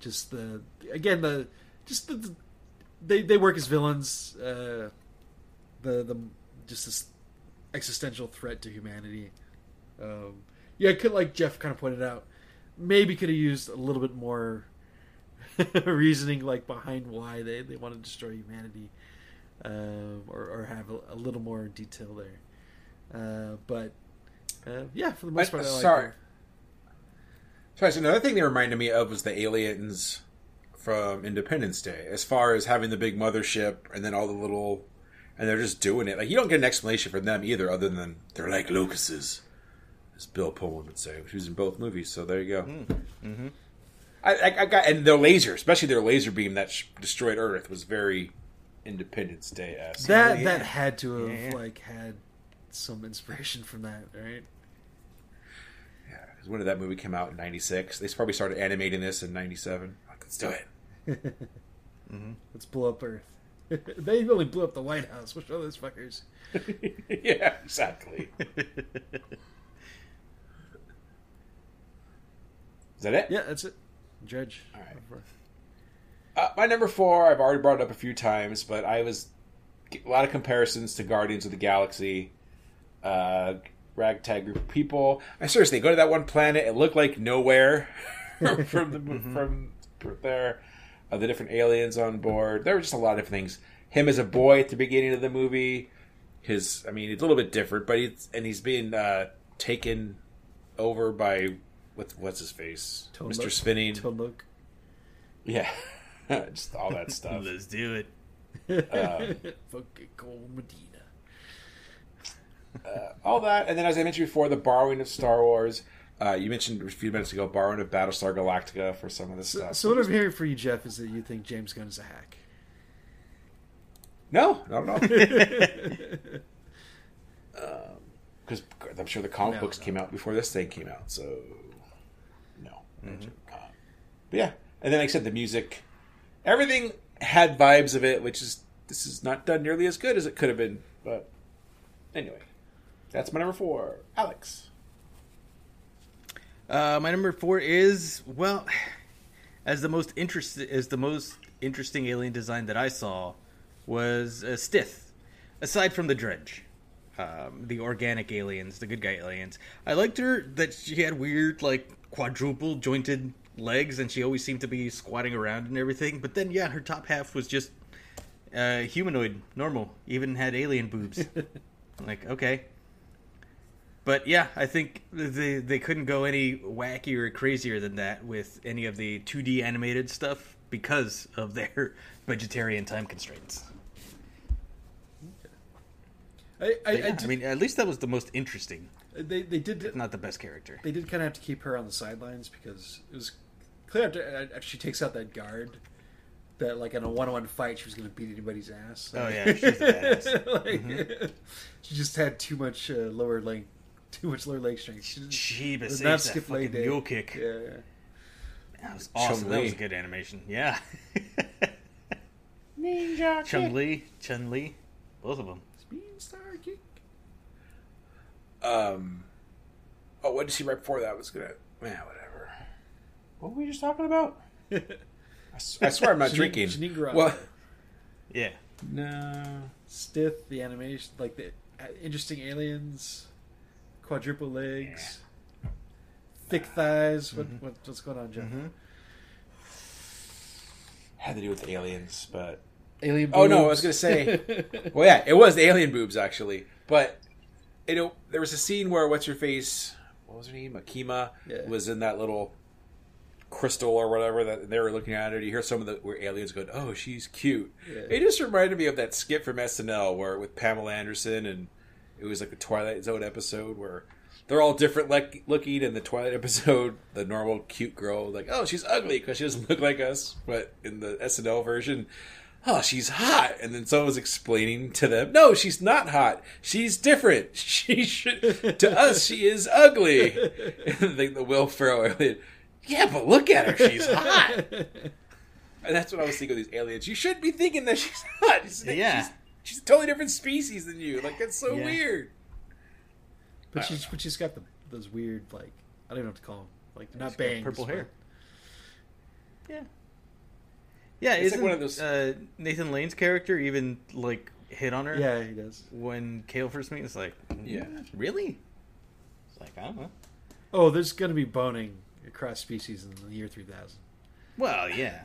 B: Just the again the just the, the they they work as villains. Uh, the the just this existential threat to humanity. Um, yeah, could like Jeff kind of pointed out, maybe could have used a little bit more reasoning like behind why they, they want to destroy humanity, um, or, or have a, a little more detail there. Uh, but uh, yeah, for the most
A: But,
B: part, I like
A: sorry.
B: it.
A: Sorry, so another thing they reminded me of was the aliens from Independence Day, as far as having the big mothership and then all the little, and they're just doing it. Like you don't get an explanation from them either, other than they're like locusts, as Bill Pullman would say, which was in both movies. So there you go. Mm-hmm. I, I, I got and their laser, especially their laser beam that sh- destroyed Earth, was very Independence Day esque.
B: That
C: yeah.
B: that had to have
C: Yeah, yeah.
B: like had some inspiration from that, right?
A: Yeah, because when did that movie come out in '96? They probably started animating this in '97. Like, let's do it.
B: Let's blow up Earth. they really blew up the White House. Which are those fuckers?
A: yeah, exactly. Is that it?
B: Yeah, that's it. Judge.
A: All right. Uh, my number four, I've already brought it up a few times, but I was a lot of comparisons to Guardians of the Galaxy, uh, ragtag group of people. I seriously go to that one planet. It looked like nowhere from the from there. Uh, the different aliens on board. There were just a lot of different things. Him as a boy at the beginning of the movie. His, I mean, it's a little bit different, but he's and he's being uh, taken over by what's what's his face,
B: Tone
A: Mr.
B: look.
A: Spinning.
B: To look.
A: Yeah, just all that stuff.
C: Let's do it.
B: Fucking Cold Medina.
A: all that, and then as I mentioned before, the borrowing of Star Wars. Uh, you mentioned a few minutes ago borrowing of Battlestar Galactica for some of this
B: So,
A: stuff.
B: so what I'm hearing for you, Jeff, is that you think James Gunn is a hack.
A: no, not at all. Because I'm sure the comic
B: No,
A: books
B: no.
A: came out before this thing came out, so no. Uh, but yeah, and then like I said, the music, everything had vibes of it, which is this is not done nearly as good as it could have been. But anyway, that's my number four, Alex.
C: Uh, my number four is well, as the most interest as the most interesting alien design that I saw was uh, Stith. Aside from the dredge, um, the organic aliens, the good guy aliens, I liked her that she had weird like quadruple jointed legs, and she always seemed to be squatting around and everything. But then, yeah, her top half was just uh, humanoid, normal, even had alien boobs. like, okay. But yeah, I think they they couldn't go any wackier or crazier than that with any of the 2D animated stuff because of their vegetarian time constraints.
B: I, I,
C: yeah,
B: I,
C: I, mean, at least that was the most interesting,
B: they they did
C: not the best character.
B: they did kind of have to keep her on the sidelines because it was clear after, after she takes out that guard that like in a one-on-one fight she was going to beat anybody's ass.
C: Oh, yeah, she's badass.
B: like, She just had too much uh, lower leg, too much lower leg strength. She didn't-
C: Jeebus,
B: not
C: that
B: skip leg
C: fucking
B: day.
C: mule kick.
B: Yeah, yeah.
C: That was awesome. That was
A: Chun-Li.
C: good animation. Yeah. Ninja Chun Li, Chun Li. Both of them.
B: Beanstar Geek.
A: Um. Oh, what did she right before that? Was gonna. Man, whatever. What were we just talking about? I, s- I swear I'm not
B: Janeane-
A: drinking.
B: Janeane Garata.
A: Well,
C: Yeah.
A: no.
B: Stith, the animation, like the uh, interesting aliens, quadruple legs, thick thighs. What, mm-hmm. what what's going on, Jeff? Mm-hmm.
A: Had to do with aliens, but
B: Alien.
A: Oh no, I was gonna say. well, yeah, it was the alien boobs actually, but you know there was a scene where what's your face, what was her name, Akima,
B: Yeah.
A: was in that little crystal or whatever that they were looking at her. You hear some of the where aliens go, "Oh, she's cute."
B: Yeah.
A: It just reminded me of that skit from SNL where with Pamela Anderson and it was like a Twilight Zone episode where. They're all different like, looking in the Twilight episode. The normal cute girl, like, oh, she's ugly because she doesn't look like us. But in the SNL version, oh, she's hot. And then someone was explaining to them, no, she's not hot. She's different. She should, to us, she is ugly. And the, the Will Ferrell yeah, but look at her. She's hot. And that's what I was thinking of these aliens. You should be thinking that she's hot. She's,
C: Yeah.
A: She's, she's a totally different species than you. Like, that's so
C: Yeah.
A: weird.
B: But she's but she's got the, those weird like I don't even know what to call them. Like they're not bangs.
C: purple
B: but-
C: hair. Yeah. Yeah,
A: It's like
C: isn't
A: one of those-
C: uh, Nathan Lane's character even like hit on her?
B: Yeah, he does.
C: When Kale first meets, it's like,
A: Yeah.
C: "Mm, really? It's like I don't know.
B: Oh, there's gonna be boning across species in the year three thousand.
C: Well, yeah.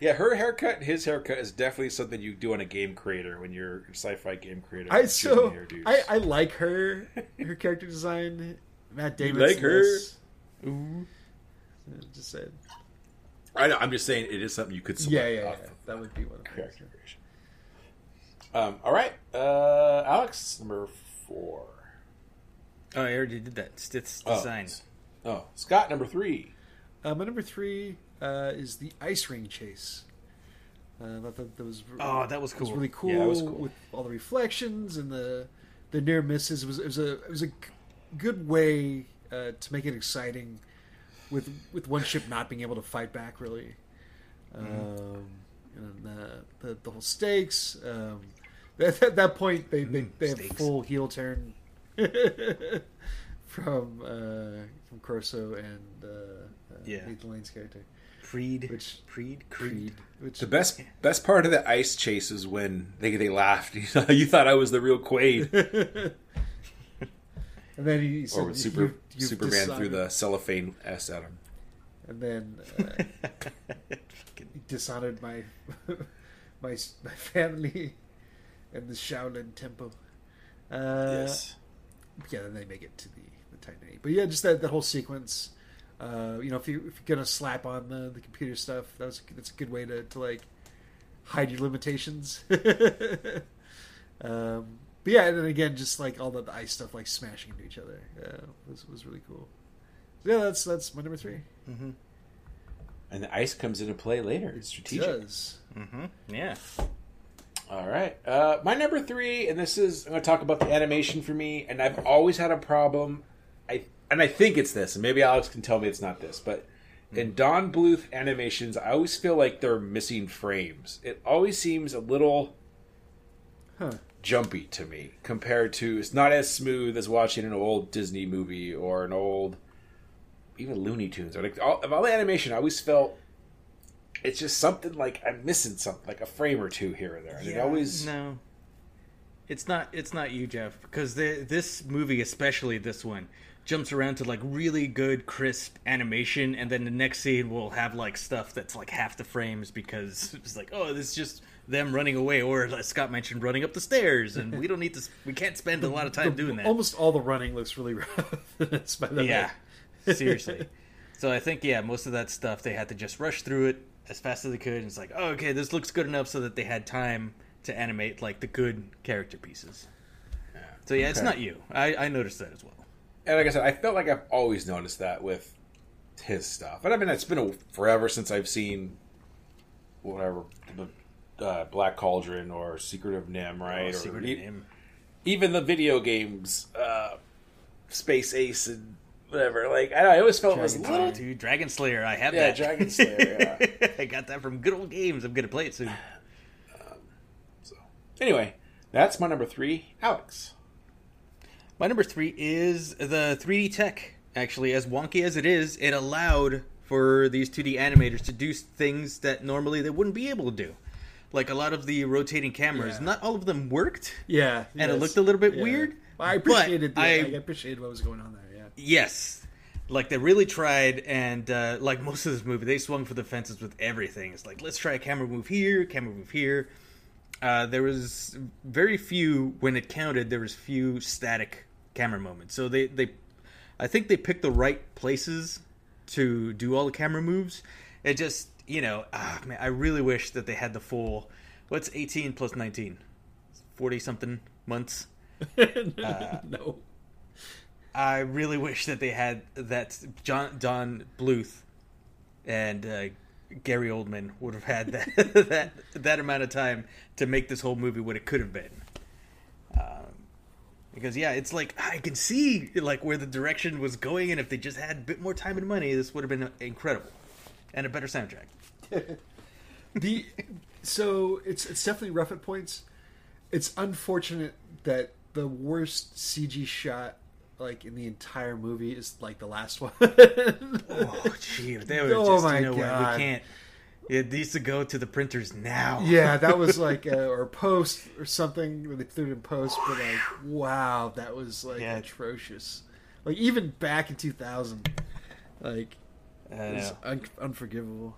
A: Yeah, her haircut his haircut is definitely something you do on a game creator when you're a sci-fi game creator.
B: I
A: shooting
B: so
A: hairdos.
B: I, I like her her character design. Matt Damon
A: like her?
C: Ooh.
B: Just said.
A: I know, I'm just saying it is something you could select
B: Yeah, yeah, yeah.
A: of
B: That would be one of them.
A: character creation. Um, all right, uh, Alex, number four.
C: Oh, I already did that. Stith's
A: Oh. Oh, Scott, number three.
B: Uh, my number three uh, is the ice ring chase. Uh, I thought that, that was
C: Oh, that was
B: it was really cool,
A: Yeah, that was cool.
B: with all the reflections and the the near misses. It was it was a it was a good way uh, to make it exciting with with one ship not being able to fight back really. Um, and the, the the whole stakes. Um, at, at that point, they they, they have
C: stakes.
B: full heel turn from uh, from Corso and uh, uh,
C: Yeah.
B: Nathan Lane's character.
C: Preed.
B: Which-
C: Preed?
B: Creed, which
A: The best best part of the ice chase is when they they laughed. you thought I was the real Quaid,
B: and then he said,
A: or when
B: "You-
A: Super
B: you- you've
A: Superman
B: decided-"
A: threw the cellophane s at him.
B: and then uh, he dishonored my my my family and the Shaolin Temple. Uh, yeah, then they make it to the the Titan But yeah, just that that whole sequence. Uh, you know, if you if you're gonna slap on the, the computer stuff, that was that's a good way to, to like hide your limitations. um, but yeah, and then again, just like all the, the ice stuff, like smashing into each other, yeah, was was really cool. So yeah, that's that's my number three.
A: And the ice comes into play later. It's strategic.
B: Does
C: Mm-hmm. Yeah.
A: All right. Uh, my number three, and this is I'm going to talk about the animation for me, and I've always had a problem. And I think it's this, and maybe Alex can tell me it's not this, but hmm. in Don Bluth animations, I always feel like they're missing frames. It always seems a little
B: huh?
A: jumpy to me compared to it's not as smooth as watching an old Disney movie or an old even Looney Tunes or like all, of all the animation. I always felt it's just something like I'm missing something, like a frame or two here or there. And it always
C: no. It's not. It's not you, Jeff, because the, this movie, especially this one, jumps around to like really good, crisp animation, and then the next scene will have like stuff that's like half the frames because it's like, oh, this is just them running away, or like Scott mentioned, running up the stairs, and we don't need to. We can't spend a lot of time
B: The-
C: doing that.
B: Almost all the running looks really rough. in this, by the way.
C: Yeah, seriously. So I think yeah, most of that stuff they had to just rush through it as fast as they could. And it's like, oh, okay, this looks good enough so that they had time to animate like the good character pieces. So yeah, it's not you. I, I noticed that as well.
A: And like I said, I felt like I've always noticed that with his stuff. And I mean, it's been a, forever since I've seen whatever the uh, Black Cauldron or Secret of NIMH, right?
C: Secret
A: or
C: of
A: e-
C: NIMH.
A: even the video games, uh, Space Ace and whatever. Like I know, I always felt it was a little.
C: Dude, Dragon's Lair, I have
A: Yeah,
C: that.
A: Dragon's Lair, yeah.
C: I got that from good old games. I'm gonna play it soon.
A: So, anyway, that's my number three, Alex.
C: My number three is the 3D tech. Actually, as wonky as it is, it allowed for these 2D animators to do things that normally they wouldn't be able to do. Like a lot of the rotating cameras,
B: Yeah.
C: not all of them worked.
B: Yeah,
C: And it looked a little bit
B: Yeah.
C: weird,
B: I
C: but
B: appreciated. The,
C: I-
B: I, appreciated what was going on there. Yeah.
C: Yes. Like they really tried, and uh, like most of this movie, they swung for the fences with everything. It's like let's try a camera move here, camera move here. Uh, there was very few when it counted. There was few static camera moments. So they they, I think they picked the right places to do all the camera moves. It just you know, ah, man, I really wish that they had the full. What's eighteen plus nineteen? Forty something months.
B: no.
C: I really wish that they had that John Don Bluth and uh, Gary Goldman would have had that that that amount of time to make this whole movie what it could have been. Um, because yeah, it's like I can see like where the direction was going, and if they just had a bit more time and money, this would have been incredible and a better soundtrack.
B: the so it's it's definitely rough at points. It's unfortunate that the worst CG shot like in the entire movie is like the last one.
C: Oh, gee, they would
B: Oh
C: just, you know what, we can't. It needs to go to the printers now.
B: yeah, that was like uh, or post or something where they threw it in post, but like wow, that was like
C: Yeah.
B: atrocious. Like even back in two thousand, like it was un- unforgivable.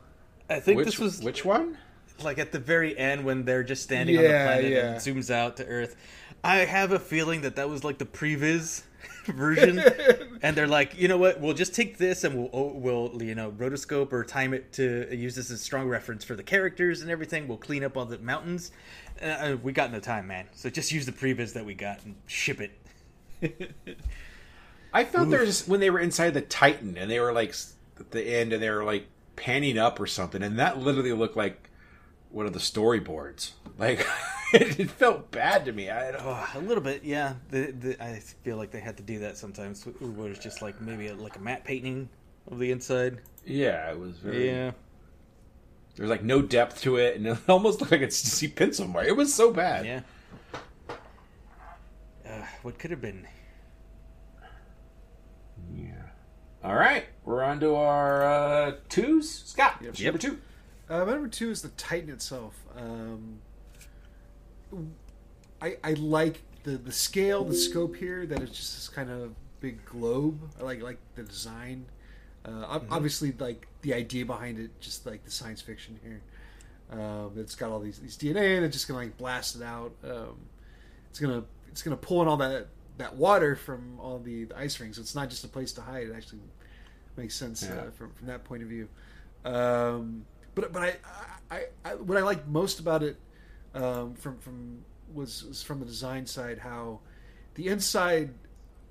C: I think
A: Which
C: this was
A: which one?
C: like at the very end when they're just standing on the planet
B: yeah.
C: and it zooms out to Earth. I have a feeling that that was like the previs version, and they're like, you know what? We'll just take this and we'll oh, we'll you know rotoscope or time it to use this as a strong reference for the characters and everything. We'll clean up all the mountains. Uh, we got no time, man. So just use the previs that we got and ship it.
A: I felt there was when they were inside the Titan and they were like at the end and they were like panning up or something, and that literally looked like one of the storyboards. Like it felt bad to me. I don't.
C: Oh, a little bit, yeah. The, the, I feel like they had to do that sometimes. Where it's just like maybe a, like a matte painting of the inside.
A: Yeah, it was very.
C: Yeah.
A: There was like no depth to it, and it almost looked like it's just he pinned somewhere. It was so bad.
C: Yeah. Uh, what could have been?
A: Yeah. All right, we're on to our uh, twos. Scott, what's
C: Yep.
A: number two.
B: Uh, my number two is the Titan itself. Um, I I like the the scale, the scope here. That it's just this kind of big globe. I like like the design. Uh, ob- Obviously, like the idea behind it, just like the science fiction here. Um, it's got all these these DNA, and it's just gonna like blast it out. Um, it's gonna it's gonna pull in all that that water from all the, the ice rings. So it's not just a place to hide. It actually makes sense
A: Yeah.
B: uh, from from that point of view. Um, but but I, I, I what I like most about it um, from from was, was from the design side how the inside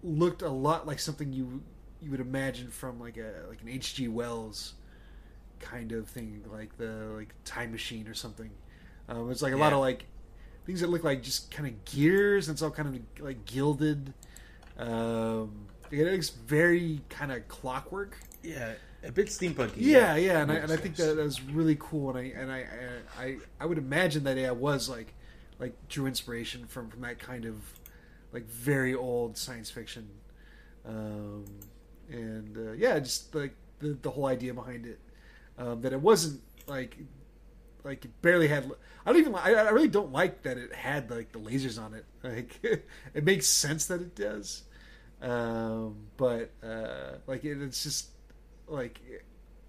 B: looked a lot like something you you would imagine from like a like an H.G. Wells kind of thing, like the like time machine or something. Um, it's like a lot of like things that look like just kind of gears, and it's all kind of like gilded. Um, it looks very kind of clockwork.
C: Yeah, a bit steampunky.
B: Yeah, yeah, and, I, and I think that, that was really cool, and I and I I I would imagine that AI was like like drew inspiration from from that kind of like very old science fiction, um, and uh, yeah, just like the the whole idea behind it, um, that it wasn't like like it barely had. I don't even. I, I really don't like that it had like the lasers on it. Like it makes sense that it does, um, but uh, like it, it's just like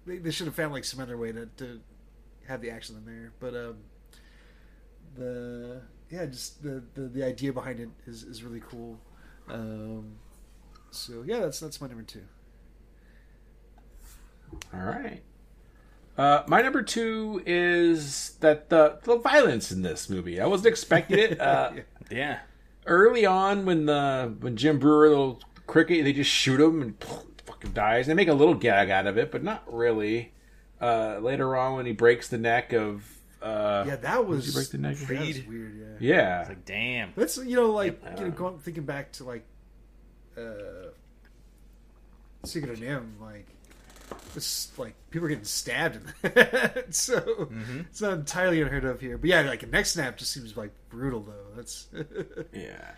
B: they, they should have found like some other way to, to have the action in there. But um, the yeah, just the, the the idea behind it is is really cool. Um, so yeah, that's that's my number two.
A: All right. Uh, my number two is that the the violence in this movie. I wasn't expecting it. Uh,
C: yeah.
A: early on, when the when Jim Breuer, little cricket, they just shoot him and fucking dies. They make a little gag out of it, but not really. Uh, later on, when he breaks the neck of uh,
B: Yeah, that was
A: you break the neck?
B: that was weird. Yeah,
A: yeah,
C: It's like, damn.
B: That's you know like you know going, thinking back to like uh Secret of NIMH, like this, like people are getting stabbed in that, so
C: Mm-hmm.
B: it's not entirely unheard of here. But yeah, like a neck snap just seems like brutal though. That's
A: Yeah.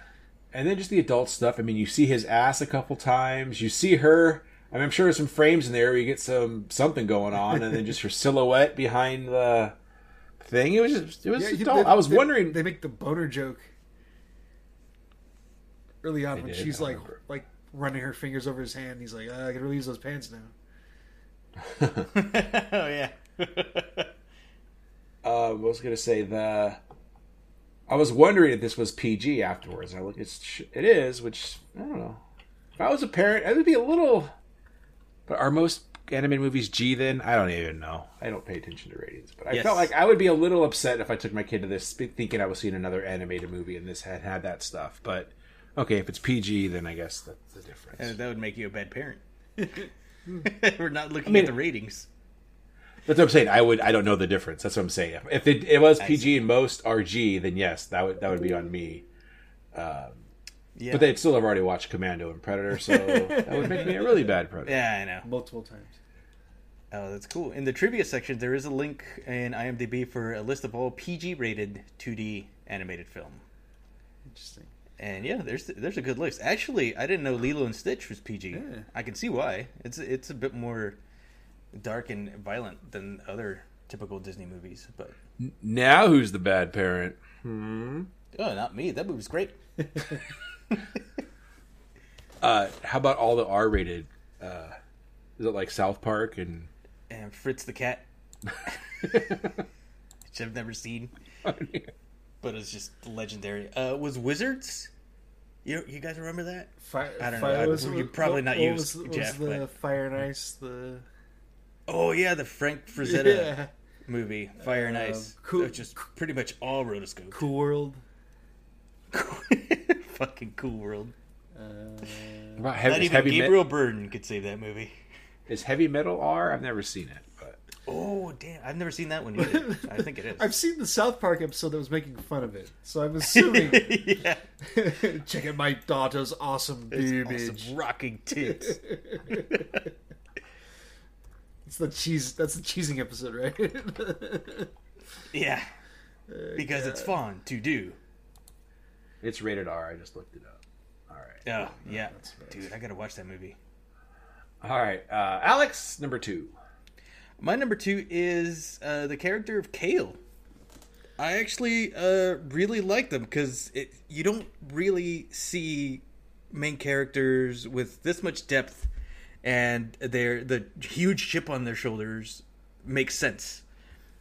A: And then just the adult stuff. I mean, you see his ass a couple times. You see her. I mean, I'm sure there's some frames in there where you get some something going on, and then just her silhouette behind the thing. It was just, it was
B: yeah.
A: adult.
B: they-
A: I was
B: they-
A: wondering.
B: they make the boner joke early on
A: They
B: when
A: did?
B: she's like
A: remember.
B: like running her fingers over his hand. He's like, "Ah, I can really use those pants now.
C: oh yeah.
A: uh, what was going to say? The I was wondering if this was PG afterwards. I look, it's it is, which I don't know. If I was a parent, I would be a little. But are most animated movies G? Then I don't even know. I don't pay attention to ratings, but I
C: Yes.
A: felt like I would be a little upset if I took my kid to this, thinking I was seeing another animated movie and this had had that stuff. But okay, if it's PG, then I guess that's the difference.
C: Uh, that would make you a bad parent. We're not looking
A: mean-
C: at the ratings.
A: That's what I'm saying. I would. I don't know the difference. That's what I'm saying. If it, it was PG and most RG, then yes, that would that would be on me.
C: Yeah.
A: But they'd still have already watched Commando and Predator, so that would make me a really bad predator.
C: yeah, I know.
B: Multiple times.
C: Oh, that's cool. In the trivia section, there is a link in IMDb for a list of all PG-rated 2D animated film.
B: Interesting.
C: And yeah, there's there's a good list. Actually, I didn't know Lilo and Stitch was PG.
B: Yeah.
C: I can see why. It's it's a bit more dark and violent than other typical Disney movies. But
A: Now who's the bad parent?
C: oh, not me. That movie's great.
A: Uh, how about all the R-rated? Uh, is it like South Park and?
C: And Fritz the cat, which I've never seen, but it's just legendary. Uh, was Wizards? You you guys remember that?
B: Fire,
C: I don't know.
B: fire
C: I-
B: was,
C: you're probably
B: what-
C: not
B: what
C: used,
B: was,
C: Jeff,
B: Was the
C: but-
B: Fire and Ice the
C: Oh yeah, the Frank Frazetta
B: yeah.
C: movie, Fire and um, Ice,
B: cool-
C: which is pretty much all rotoscope.
B: Cool World?
C: Fucking cool world.
A: Uh, About
C: Not
A: heavy, is
C: even
A: heavy,
C: Gabriel
A: me-
C: Burton could save that movie.
A: is heavy metal R? I've never seen it, but
C: Oh damn! I've never seen that one either. I think it is.
B: I've seen the South Park episode that was making fun of it, so I'm assuming.
C: yeah,
B: Check out my daughter's awesome boobage.
C: awesome rocking tits.
B: It's the cheese. That's the cheesing episode, right?
C: Yeah, because it's fun to do.
A: it's rated R. I just looked it up. All right,
C: Oh yeah, dude, I gotta watch that movie.
A: all right. Uh, Alex, number two.
C: My number two is uh, the character of Kale. I actually uh, really like them because you don't really see main characters with this much depth, and their the huge chip on their shoulders makes sense.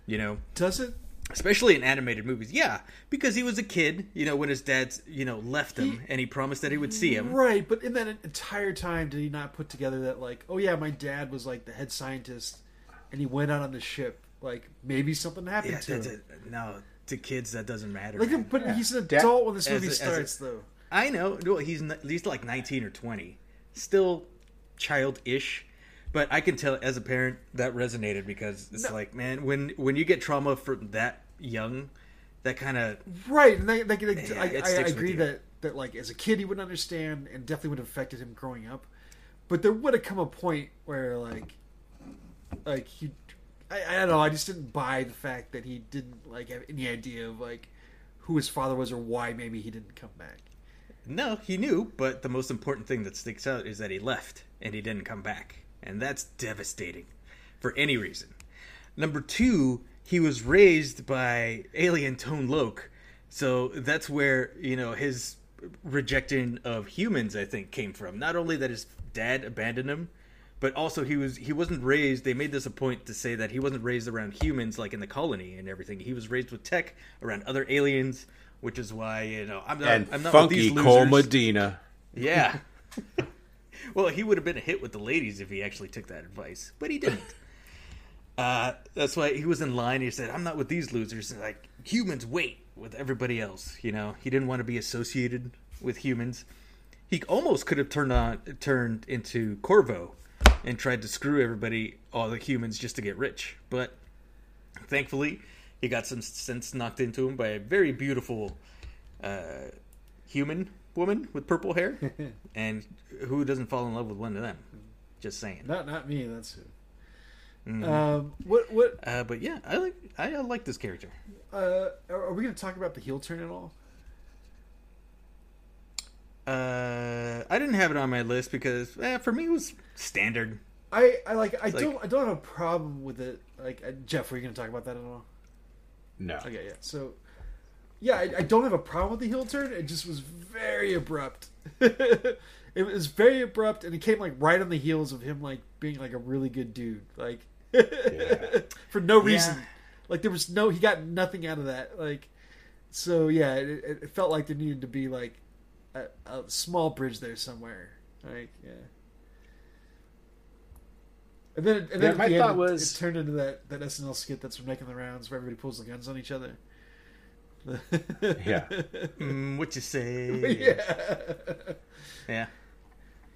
C: You know,
B: Does it?
C: especially in animated movies. Yeah, because he was a kid. You know, when his dad's you know left him, and he promised that he would see him.
B: Right, but in that entire time, did he not put together that like, oh yeah, my dad was like the head scientist, and he went out on the ship. Like maybe something happened
C: Yeah,
B: to
C: that's
B: him.
C: it. no, to kids that doesn't matter.
B: Like,
C: man.
B: but he's an
A: Dad-
B: adult when this movie
C: a- as a-
B: starts, though.
C: I know. Well, he's n- he's like 19 or 20, still childish. But I can tell as a parent that resonated because it's like, man, when when you get trauma from that young, that kind of
B: Right, and that, that, that-
C: Yeah,
B: I,
C: it
B: I, agree that that like as a kid he wouldn't understand, and definitely would have affected him growing up. But there would have come a point where like, like he, I, I don't know, I just didn't buy the fact that he didn't like have any idea of like who his father was or why maybe he didn't come back.
C: No, he knew. But the most important thing that sticks out is that he left and he didn't come back, and that's devastating for any reason. Number two, he was raised by alien Tone Loc, so that's where you know his rejecting of humans, I think, came from. Not only that his dad abandoned him, but also he was he wasn't raised. They made this a point to say that he wasn't raised around humans like in the colony and everything. He was raised with tech around other aliens, which is why you know I'm not
A: And
C: I'm not with
A: funky
C: these
A: Cole. Medina.
C: Yeah. well, he would have been a hit with the ladies if he actually took that advice, but he didn't. uh, that's why he was in line. He said, "I'm not with these losers." And like humans wait with everybody else. You know, he didn't want to be associated with humans. He almost could have turned on turned into Corvo and tried to screw everybody, all the humans, just to get rich. But thankfully, he got some sense knocked into him by a very beautiful uh, human woman with purple hair, and who doesn't fall in love with one of them? Just saying.
B: Not not me. That's who.
C: Mm-hmm.
B: Um, what what
C: Uh, but yeah, I like I, I like this character.
B: uh, are are we going to talk about the heel turn at all?
C: Uh, I didn't have it on my list because eh, for me it was standard.
B: I, I like I
C: It's
B: don't I don't have a problem with it. Like uh, Jeff, were you going to talk about that at all?
A: No.
B: Okay, yeah. So, yeah, I, I don't have a problem with the heel turn. It just was very abrupt. it was very abrupt, and it came like right on the heels of him like being like a really good dude, like for no reason.
C: Yeah.
B: Like there was no, he got nothing out of that. Like, so yeah, it, it, it felt like there needed to be like a, a small bridge there somewhere. Like, yeah. And then, and then
A: Yeah, my
B: the
A: thought
B: end,
A: was-
B: it turned into that, that SNL skit that's been making the rounds where everybody pulls the guns on each other.
A: Yeah.
C: Mm, what you say?
B: yeah.
C: Yeah.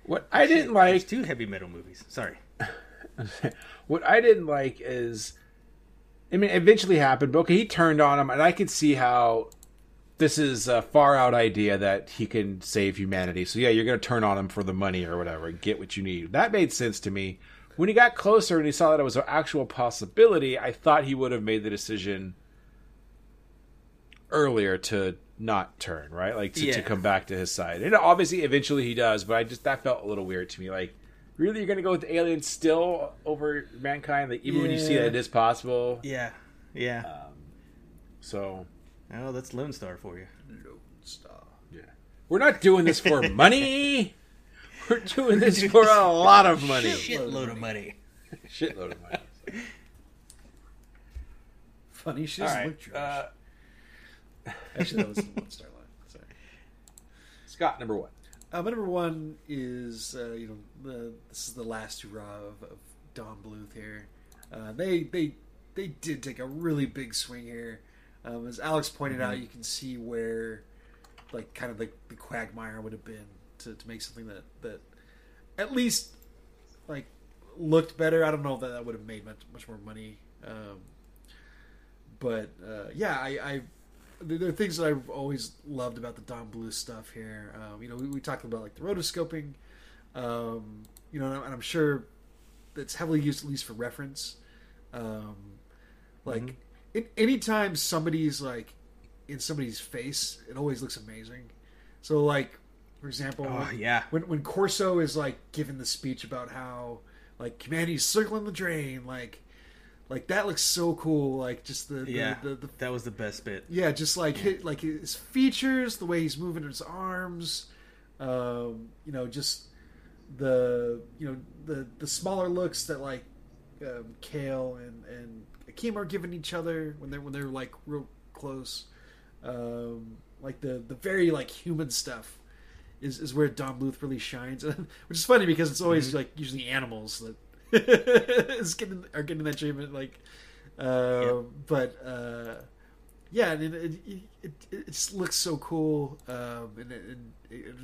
A: What I didn't
C: There's
A: like,
C: two heavy metal movies. Sorry.
A: what I didn't like is, I mean, it eventually happened. But okay, he turned on him, and I could see how this is a far out idea that he can save humanity. So yeah, you're going to turn on him for the money or whatever, and get what you need. That made sense to me. When he got closer and he saw that it was an actual possibility, I thought he would have made the decision earlier to not turn, right? Like to, to come back to his side. And obviously, eventually he does, but I just that felt a little weird to me. Like, really, you're going to go with the aliens still over mankind? Like, even when you see that it is possible.
C: Yeah. Yeah.
A: Um, so,
C: oh, that's Lone Star for you. Lone Star.
A: Yeah, we're not doing this for money. We're doing this for a lot of money,
C: Shitload of money.
A: shitload of money.
B: Funny, shit.
A: All
B: doesn't
A: right,
B: look Jewish.
A: uh,
B: Actually, that was the one star line. Sorry.
A: Scott, number one.
B: Uh, my number one is uh, you know the, this is the last hurrah of, of Don Bluth here. Uh, they they they did take a really big swing here. Um, as Alex pointed out, you can see where like kind of like the quagmire would have been to, to make something that that at least like looked better. I don't know if that, that would have made much much more money. Um, but uh, yeah, I, I there are things that I've always loved about the Don Bluth stuff here. Um, you know, we, we talked about like the rotoscoping. Um, you know, and I'm, sure that's heavily used at least for reference. Um, like, in, anytime somebody's like in somebody's face, it always looks amazing. So, like, for example,
C: Oh,
B: when,
C: yeah.
B: when when Corso is like giving the speech about how like humanity's circling the drain, like. Like that looks so cool. Like just the the,
C: Yeah.
B: the, the
C: That was the best bit.
B: yeah, just like his, like his features, the way he's moving his arms, um, you know, just the you know the the smaller looks that like um, Kale and and Akeem are giving each other when they're when they're like real close, um, like the the very like human stuff is is where Don Bluth really shines, which is funny because it's always like usually animals that is getting are getting that treatment like. Uh, But uh, yeah, and it, it, it, it looks so cool, um, and, it, and it,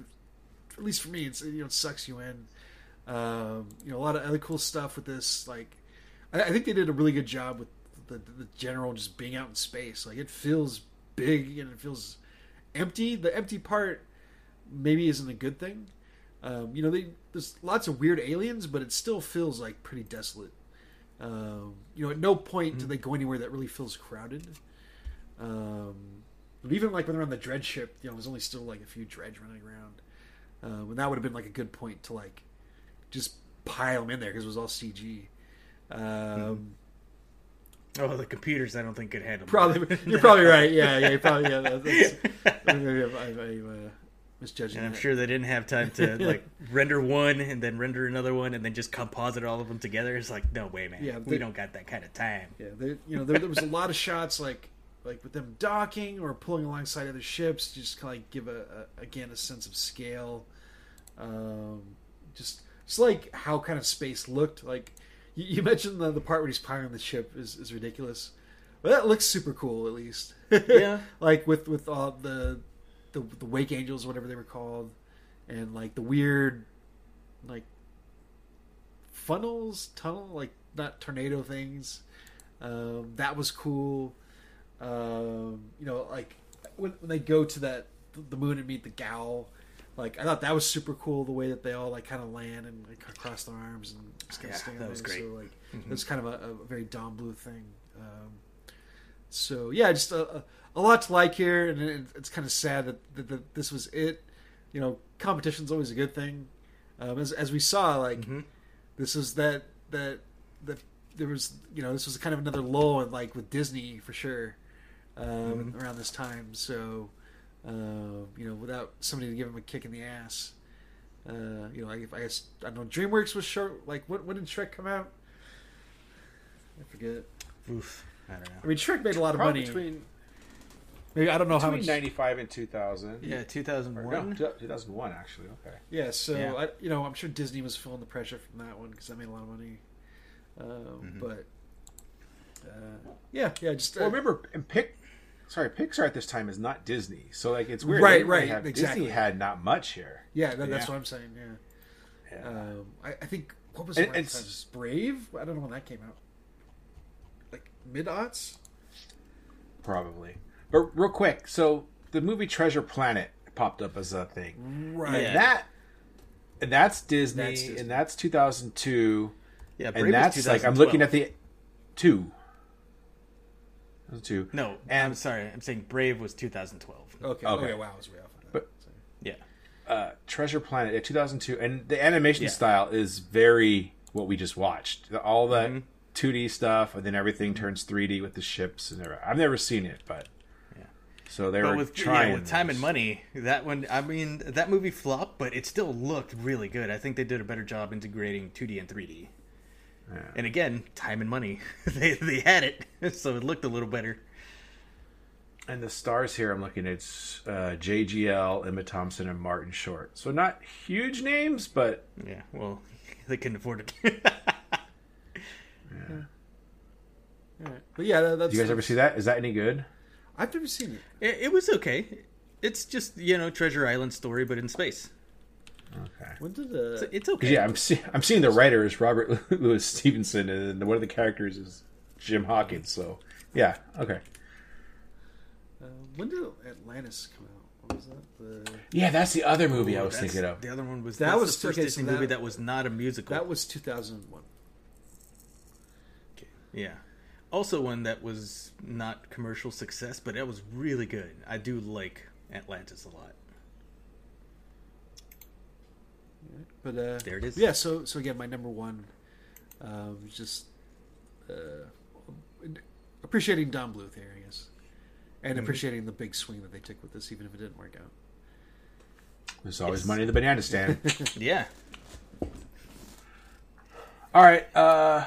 B: at least for me, it's you know it sucks you in. Um, you know, a lot of other cool stuff with this. Like, I, I think they did a really good job with the, the general just being out in space. Like, it feels big and it feels empty. The empty part maybe isn't a good thing. Um, you know, they, there's lots of weird aliens, but it still feels like pretty desolate. Um, you know, at no point do they go anywhere that really feels crowded. Um, but even like when they're on the dredge ship, you know, there's only still like a few dredge running around, um, and that would have been like a good point to like just pile them in there because it was all CG. Um,
C: Oh, the computers I don't think could handle.
B: Probably, you're probably right. Yeah, yeah, you're probably yeah. That, that's, maybe I, I, I uh, misjudging.
C: And I'm
B: that.
C: sure they didn't have time to like render one and then render another one and then just composite all of them together. It's like no way, man.
B: Yeah,
C: we don't got that kind of time.
B: Yeah, there, you know, there, there was a lot of shots like like with them docking or pulling alongside other ships, just kind of like give a, a again a sense of scale. Um, just just like how kind of space looked. Like you, you mentioned the, the part where he's piloting the ship is, is ridiculous, but that looks super cool at least.
C: Yeah.
B: like with with all the, the the wake angels, whatever they were called, and like the weird like funnels, tunnel, like not tornado things. Um, that was cool. Um, you know, like when, when they go to that the moon and meet the Gal, Like I thought that was super cool the way that they all like kind of land and like cross their arms and just kind
C: Yeah,
B: of stand
C: that was great.
B: So like it was kind of a, a very Don Bluth thing. Um, so yeah, just a, a, lot to like here, and it, it's kind of sad that, that, that this was it. You know, competition's always a good thing. Um, as as we saw, like this is that that that there was you know this was kind of another lull in, like with Disney for sure um, around this time. So uh, you know, without somebody to give him a kick in the ass. Uh, you know, I, I guess I don't know. DreamWorks was short. Like, what when did Shrek come out? I forget.
C: Oof. I don't
B: I mean, Shrek made a lot of
A: Probably
B: money.
A: between
B: Maybe I don't know how
A: between
B: much.
A: ninety five and two thousand.
C: Yeah,
A: Or
C: 2001.
A: no, two thousand one actually. Okay.
B: Yeah, so
C: Yeah.
B: I, you know, I'm sure Disney was feeling the pressure from that one because that made a lot of money. Um,
C: Mm-hmm.
B: But uh, yeah, yeah, just uh,
A: Well, remember, and Pic, sorry, Pixar at this time is not Disney, so like it's weird.
B: Right,
A: They didn't really
B: right,
A: have-
B: exactly.
A: Disney had not much here.
B: yeah, that, that's
A: Yeah.
B: what I'm saying. Yeah,
A: Yeah.
B: um, I, I think what was
A: And
B: it?
A: it's-
B: Brave. I don't know when that came out. Mid aughts.
A: Probably. But real quick, so the movie Treasure Planet popped up as a thing.
B: Right.
A: And that and that's Disney,
B: That's Disney.
A: and that's 2002
C: Yeah, Brave
A: and that's like I'm looking at the 2 2
C: No,
A: And-
C: I'm sorry. I'm saying Brave was 2012.
B: Okay.
A: Okay.
B: Okay. Wow, I was way off.
A: But-
C: Yeah.
A: uh, Treasure Planet yeah, 2002 and the animation
C: Yeah.
A: style is very what we just watched. All that
C: Mm-hmm.
A: 2D stuff and then everything turns 3D with the ships and. I've never seen it, but
C: Yeah.
A: So they
C: But
A: were
C: with
A: trying
C: yeah, with time
A: this.
C: and money, that one. I mean, that movie flopped, but it still looked really good. I think they did a better job integrating 2D and 3D. And again, time and money. they they had it, so it looked a little better.
A: And the stars here, I'm looking. It's uh, JGL, Emma Thompson, and Martin Short. So not huge names, but
C: Yeah. Well, they couldn't afford it.
B: All right. But yeah, that, that's.
A: do you guys ever see that? Is that any good?
B: I've never seen it.
C: it, it was okay. It's just you know Treasure Island story, but in space.
A: Okay.
B: When did uh,
C: So it's
A: 'Cause,
C: okay.
A: yeah, I'm see- I'm seeing the writer is Robert Louis Stevenson, and one of the characters is Jim Hawkins. So yeah, okay.
B: uh, when did Atlantis come out? What was that? The
A: Yeah, that's the other movie I was thinking of.
C: The other one was
B: That
C: that's
B: was-
C: the first Disney
B: that-
C: movie that was not a musical.
B: that was 2001. Okay.
C: Yeah. Also one that was not commercial success, but it was really good. I do like Atlantis a lot.
B: But uh,
C: There it is.
B: Yeah. So so again, my number one, um, just uh, appreciating Don Bluth here, I guess, and
C: Mm-hmm.
B: appreciating the big swing that they took with this, even if it didn't work out.
A: There's always money in the banana stand.
C: Yeah.
A: All right, uh,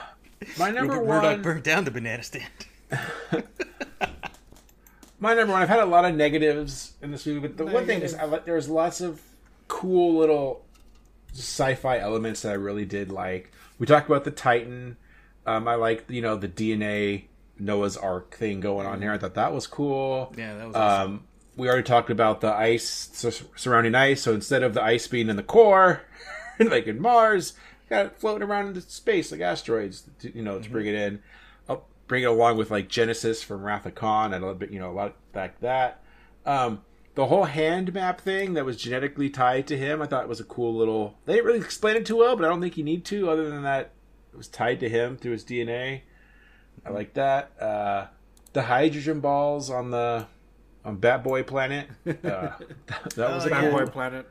A: my number
C: Rupert
A: one.
C: Murdoch burned down the banana stand.
A: my number one. I've had a lot of negatives in this movie, but the one thing is, I, there's lots of cool little sci-fi elements that I really did like. We talked about the Titan. Um, I like you know the DNA Noah's Ark thing going on here. I thought that was cool.
C: Yeah, that was awesome.
A: Um, we already talked about the ice sur- surrounding ice. So instead of the ice being in the core, like in Mars, got it floating around into space like asteroids. To, you know, to bring it in, I'll bring it along with like Genesis from Wrath of Khan and a little bit, you know, a lot like that. Um, the whole hand map thing that was genetically tied to him, I thought it was a cool little. They didn't really explain it too well, but I don't think you need to. Other than that, it was tied to him through his DNA. I like that. Uh, the hydrogen balls on the on Bat Boy Planet. Uh, that, that was
C: Oh,
A: a
B: Bad
C: yeah.
A: cool.
B: Boy Planet.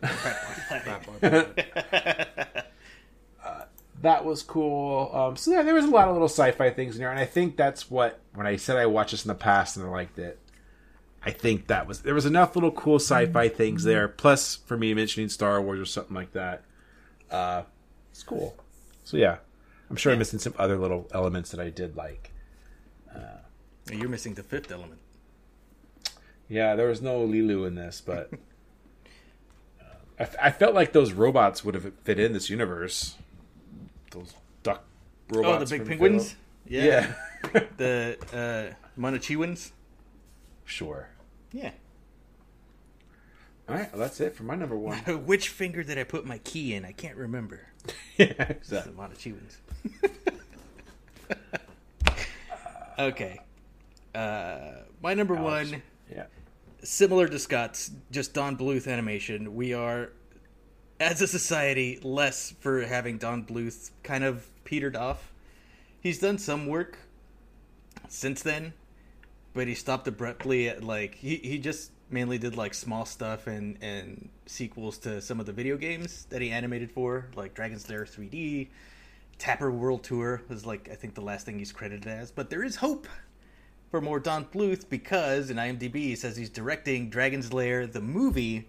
B: Bad Boy Planet.
A: That was cool. Um, so yeah, there was a lot of little sci-fi things in there, and I think that's what when I said I watched this in the past and I liked it. I think that was there was enough little cool sci-fi things there. Plus, for me mentioning Star Wars or something like that, uh, it's cool. So yeah, I'm sure I'm missing some other little elements that I did like.
C: Uh, You're missing the fifth element.
A: Yeah, there was no Lilu in this, but uh, I, f- I felt like those robots would have fit in this universe. Those duck robots.
C: Oh, the big penguins?
A: Phil- Yeah.
C: The uh, Monochiwins?
A: sure.
C: Yeah.
A: All right, well, that's it for my number one.
C: Which finger did I put my key in? I can't remember.
A: yeah,
C: The
A: exactly.
C: Monochiwins. okay. Uh, my number one,
A: Yeah.
C: similar to Scott's, just Don Bluth animation, we are, as a society, less for having Don Bluth kind of petered off. He's done some work since then, but he stopped abruptly at like he, he just mainly did like small stuff and and sequels to some of the video games that he animated for, like Dragon's Lair 3D, Tapper World Tour was like I think the last thing he's credited as. But there is hope for more Don Bluth because in IMDb he says he's directing Dragon's Lair the movie,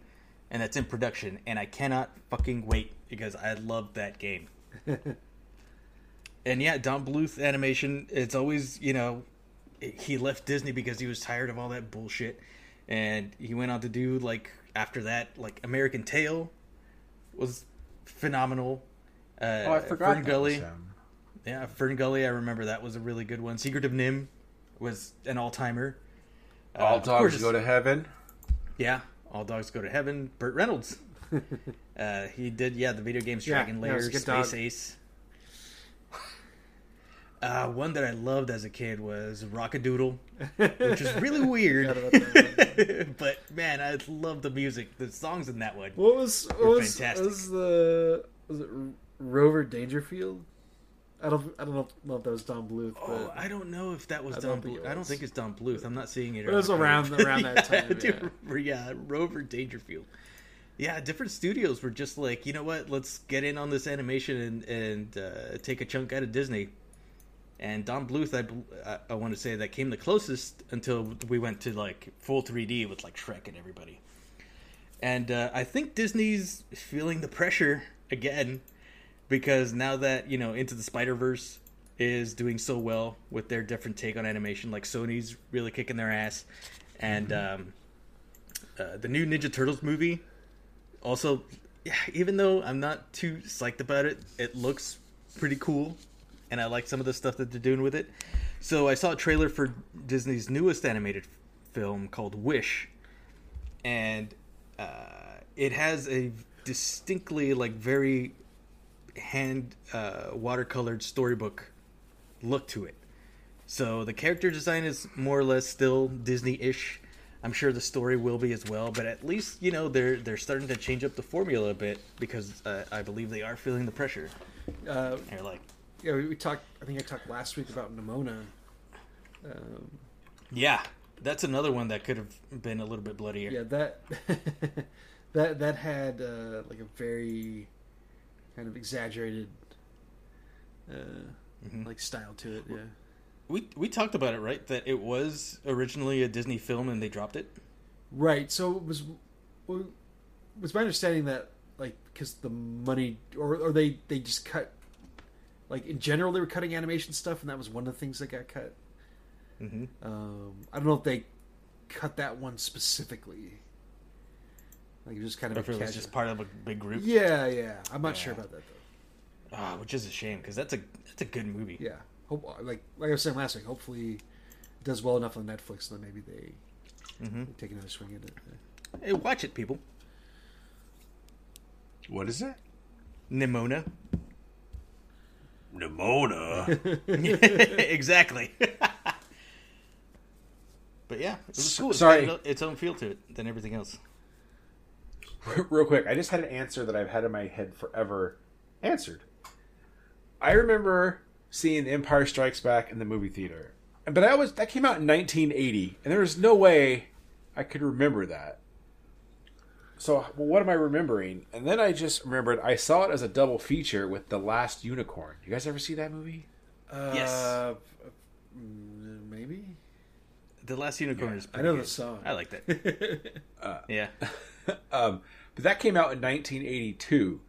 C: and that's in production, and I cannot fucking wait because I love that game. and yeah, Don Bluth animation. It's always you know he left Disney because he was tired of all that bullshit, and he went on to do like after that like American Tail was phenomenal. Uh,
A: Oh, I forgot.
C: Fern Gully. Yeah, Fern Gully. I remember that was a really good one. Secret of NIMH was an all timer.
A: All dogs go to heaven.
C: Yeah, all dogs go to heaven. Burt Reynolds. uh, he did yeah the video games Dragon
B: yeah,
C: Lair, Space
B: dog.
C: Ace. Uh, one that I loved as a kid was Rock-a-Doodle, which is really weird. but man, I love the music. The songs in that one.
B: What was what was,
C: fantastic.
B: was the was it Rover Dangerfield? I don't I don't know, know if that was Don Bluth, but
C: Oh, I don't know if that was
B: I
C: Don Bluth. I don't think it's Don Bluth. I'm not seeing it.
B: But it was around- around that
C: Yeah,
B: time,
C: dude, yeah, Rover Dangerfield. Yeah, different studios were just like, you know what? Let's get in on this animation and and uh, take a chunk out of Disney. And Don Bluth, I, I, I want to say that came the closest until we went to like full 3D with like Shrek and everybody. And uh, I think Disney's feeling the pressure again because now that you know Into the Spider Verse is doing so well with their different take on animation, like Sony's really kicking their ass, and um, uh, the new Ninja Turtles movie also, yeah, even though I'm not too psyched about it, it looks pretty cool, and I like some of the stuff that they're doing with it. So I saw a trailer for Disney's newest animated f- film called Wish, and uh, it has a distinctly like very hand uh, watercolored storybook look to it. So the character design is more or less still Disney-ish. I'm sure the story will be as well, but at least you know they're they're starting to change up the formula a bit because uh, I believe they are feeling the pressure.
B: uh,
C: They're like,
B: yeah, we, we talked. I think I talked last week about Nimona. Um,
C: yeah, that's another one that could have been a little bit bloodier.
B: yeah, that that that had uh, like a very kind of exaggerated uh,
C: Mm-hmm.
B: like style to it. Yeah.
C: We we talked about it, right? That it was originally a Disney film and they dropped it.
B: Right. So it was well, it was my understanding that like because the money or or they they just cut like in general they were cutting animation stuff and that was one of the things that got cut.
C: Mm-hmm.
B: Um, I don't know if they cut that one specifically. Like it was just kind of
C: If
B: a
C: it was just part of a big group.
B: Yeah, yeah. I'm not
C: Yeah.
B: sure about that though.
C: Ah, which is a shame because that's a that's a good movie.
B: Yeah. Hope like like I was saying last week. Hopefully, it does well enough on Netflix that maybe they,
C: Mm-hmm.
B: take another swing at it.
C: Hey, watch it, people.
A: What is it?
C: Nimona.
A: Nimona.
C: exactly. but yeah, it was cool. It's
A: sorry.
C: got its own feel to it than everything else.
A: Real quick, I just had an answer that I've had in my head forever answered. I remember seeing Empire Strikes Back in the movie theater. But I was that came out in 1980, and there was no way I could remember that. So, well, what am I remembering? And then I just remembered I saw it as a double feature with The Last Unicorn. You guys ever see that movie?
C: Yes.
B: Uh, mm, maybe.
C: The Last Unicorn is.
B: I know
C: good.
B: the song.
C: I like that. yeah.
A: um, but that came out in 1982.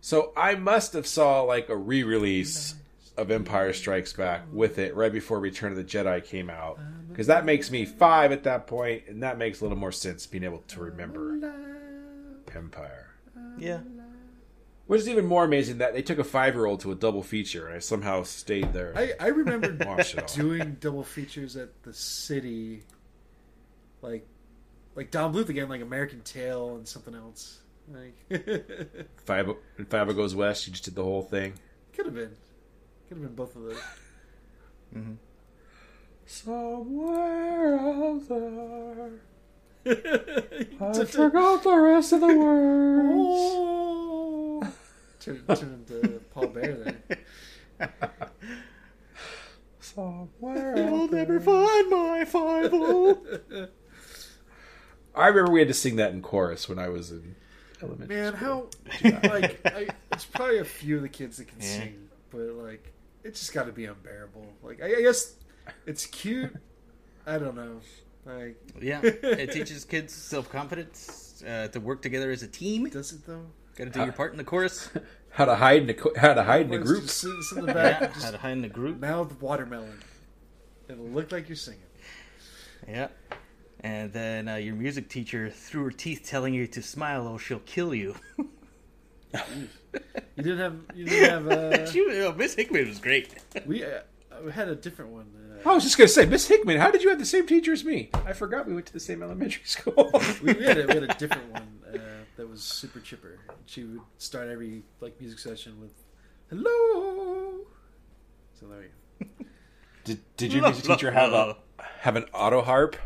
A: So I must have saw like a re-release of Empire Strikes Back with it right before Return of the Jedi came out, because that makes me five at that point, and that makes a little more sense being able to remember Empire.
C: Yeah.
A: Which is even more amazing that they took a five-year-old to a double feature, and I somehow stayed there.
B: I, I remember
A: Watched it all.
B: doing double features at the city, like like Don Bluth again, like American Tail and something else. Like
A: Five and Fievel Goes West. You just did the whole thing.
B: could have been, could have been both of those. Mm-hmm.
A: Somewhere out there. I forgot the rest of the words.
B: Oh. Turn, turn into Paul Bear there.
A: Somewhere
C: I'll never find my five oh.
A: I remember we had to sing that in chorus when I was in elementary.
B: Man,
A: school.
B: how like I, it's probably a few of the kids that can
C: Yeah.
B: sing, but like it's just got to be unbearable. Like I, I guess it's cute. I don't know. Like
C: Yeah, it teaches kids self confidence uh, to work together as a team.
B: does it though?
C: Got to do your part in the chorus.
A: how to hide in a co- how to hide in a
B: Let's
A: group.
B: Just sit, sit in the back,
C: Yeah,
B: and
C: how to hide in the group.
B: mouth watermelon. It'll look like you're singing.
C: Yeah. And then uh, your music teacher, through her teeth, telling you to smile or she'll kill you.
B: You didn't have. You didn't have. Uh,
C: She was- oh, Miss Hickman was great.
B: we uh, we had a different one. Uh,
A: I was just gonna say, Miss Hickman, how did you have the same teacher as me? I forgot we went to the same elementary school.
B: we, we had a, we had a different one uh, that was super chipper. She would start every like music session with "Hello." So there you go.
A: did, did your music teacher have a have an auto harp?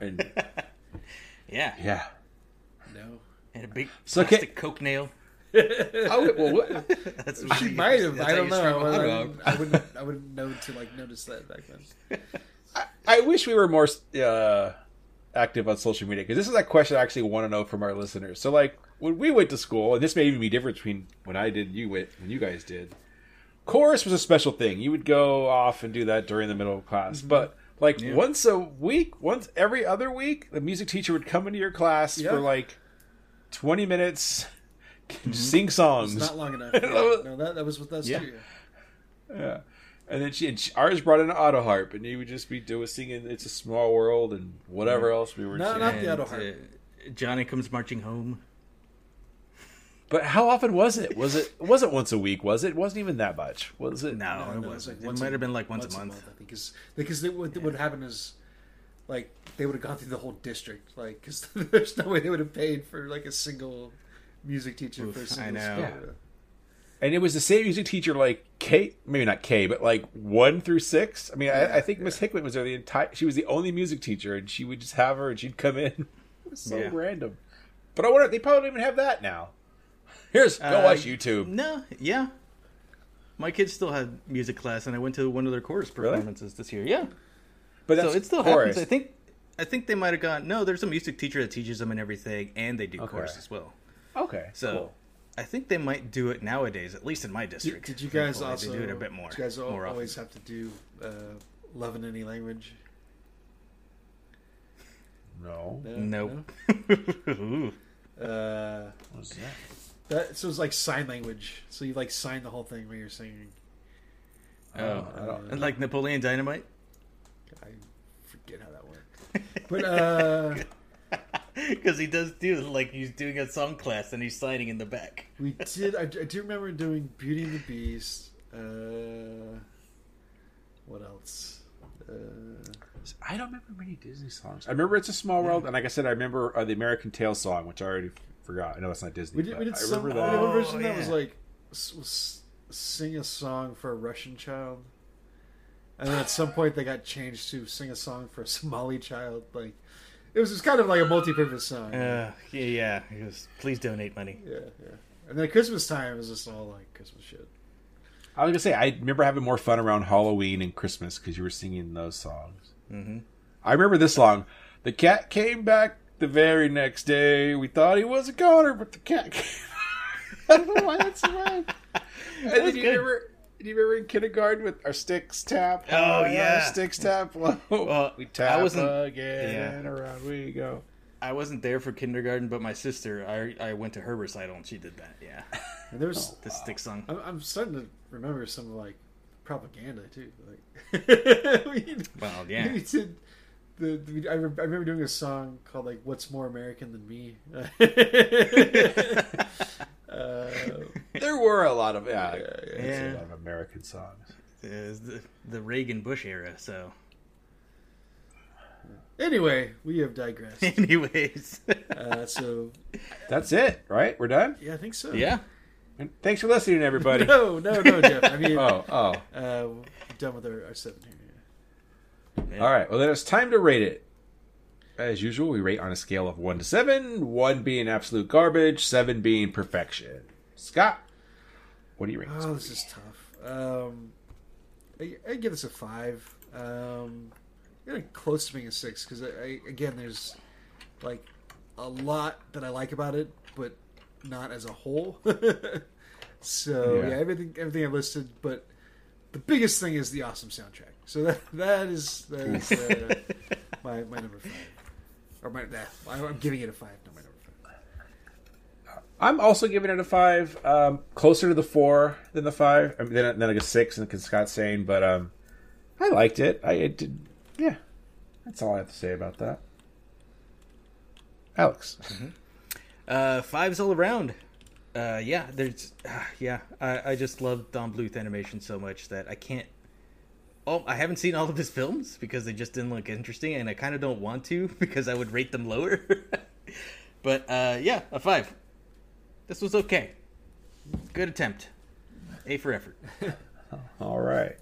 A: And
C: Yeah.
A: yeah.
B: No.
C: And a big
A: So
C: plastic
A: can-
C: coke nail.
A: Oh well, what,
C: That's what
B: She might have. I don't know. I,
C: dog.
B: wouldn't- I wouldn't. I wouldn't know to like notice that back then.
A: I wish we were more uh, active on social media because this is a question I actually want to know from our listeners. So, like when we went to school, and this may even be different between when I did, and you went, when you guys did. Chorus was a special thing. You would go off and do that during the middle of class, but like once a week, once every other week, the music teacher would come into your class
B: Yeah.
A: for like twenty minutes, sing songs.
B: It's not long enough. Yeah. No, that that was with us
C: Yeah.
B: too.
A: Yeah. And then she, and she ours brought in an auto harp, and he would just be doing singing "It's a Small World" and whatever else we were
B: No,
A: singing.
B: not the auto harp.
C: uh, Johnny comes marching home.
A: But how often was it? Was it? It wasn't once a week, was it? It wasn't even that much, was it?
C: No,
B: No,
C: it
B: no,
C: wasn't.
B: once
C: it might have been like once, a month.
B: I think, because because they, what would happen is like they would have gone through the whole district, like because there's no way they would have paid for like a single music teacher for a
C: Oof,
B: single
C: I know.
A: Yeah. And it was the same music teacher, like K, maybe not K, but like one through six. I mean, I, I think Miss Hickman was there the entire. She was the only music teacher, and she would just have her, and she'd come in. It was so
C: Yeah.
A: random. But I wonder they probably don't even have that now. Here's go
C: Uh,
A: watch YouTube.
C: No, yeah. My kids still had music class, and I went to one of their chorus
A: Really?
C: performances this year. Yeah,
A: But
C: so
A: that's
C: it still
A: chorus.
C: happens. I think. I think they might have gone. No, there's a music teacher that teaches them and everything, and they do
A: Okay.
C: chorus as well.
A: Okay,
C: So
A: cool.
C: I think they might do it nowadays, at least in my district.
B: did you guys
C: Thankfully,
B: also
C: they do it a bit more?
B: Did you guys al-
C: more
B: always
C: often.
B: have to do uh, love in any language?
A: no.
B: No?
C: Nope.
B: No? Uh,
A: What's that?
B: That so it's like sign language. So you like sign the whole thing when you're singing.
C: Oh,
A: I don't-
C: and like Napoleon Dynamite.
B: I forget how that went. But uh,
C: Because he does do like he's doing a song class and he's signing in the back.
B: we did. I, I do remember doing Beauty and the Beast. Uh, what else? Uh,
A: I don't remember many Disney songs. I remember "It's a Small World," and like I said, I remember uh, the American Tail song, which I already forgot. I know it's not Disney.
B: we did.
A: but
B: We did
A: I
B: some.
A: remember that.
B: did one
C: Oh,
B: version that was like was sing a song for a Russian child, and then at some point they got changed to sing a song for a Somali child. Like it was just kind of like a multi-purpose song.
C: Uh, yeah, yeah. He goes, please donate money.
B: Yeah, yeah. And then Christmas time was just all like Christmas shit.
A: I was gonna say I remember having more fun around Halloween and Christmas because you were singing those songs. Mm-hmm. I remember this song. The cat came back the very next day. We thought he was a goner, but the cat came. I don't know why that's so loud. And then you
C: good.
A: remember, do you remember in kindergarten with our sticks tap?
C: Oh,
A: uh,
C: yeah.
A: our sticks tap low.
C: Well,
A: we
C: I
A: tap
C: wasn't-
A: again,
C: yeah.
A: and around we go.
C: I wasn't there for kindergarten, but my sister, I I went to her recital and she did that. Yeah,
B: And there was.
C: the stick song.
B: I'm, I'm starting to remember some like propaganda too. Like, we,
C: Well, yeah.
B: we did. The, the, I, re- I remember doing a song called like "What's More American Than Me." uh,
A: There were a lot of yeah,
B: yeah.
A: there's
C: Yeah.
A: a lot of American songs.
C: It the, the Reagan Bush era. So,
B: anyway, we have digressed.
C: anyways,
B: Uh, so
A: That's it, right? We're done.
B: yeah, I think so.
C: yeah.
A: And thanks for listening, everybody.
B: No, no, no, Jeff. I mean,
A: Oh, oh.
B: uh, we're done with our, our seven here.
A: All right. Well, then it's time to rate it. as usual, we rate on a scale of one to seven. One being absolute garbage, seven being perfection. Scott, what do you rate? this
B: Oh,
A: movie?
B: this is tough. Um, I, I give this a five. Um, getting close to being a six because I, I again, there's like a lot that I like about it, but not as a whole. so
A: Yeah.
B: yeah. everything everything I listed, but the biggest thing is the awesome soundtrack. So that that is that is uh, my my number five, or my that I'm giving it a five. No, my number five.
A: I'm also giving it a five. Um, closer to the four than the five. I mean, then, then like a six, and Scott's saying, but um, I liked it. I it did. Yeah, that's all I have to say about that. Alex,
C: Uh, fives all around. Uh, yeah, there's, uh, yeah, I, I just love Don Bluth animation so much that I can't. Oh, I haven't seen all of his films because they just didn't look interesting, and I kind of don't want to because I would rate them lower. but uh, yeah, a five. This was okay. Good attempt. A for effort.
A: all right.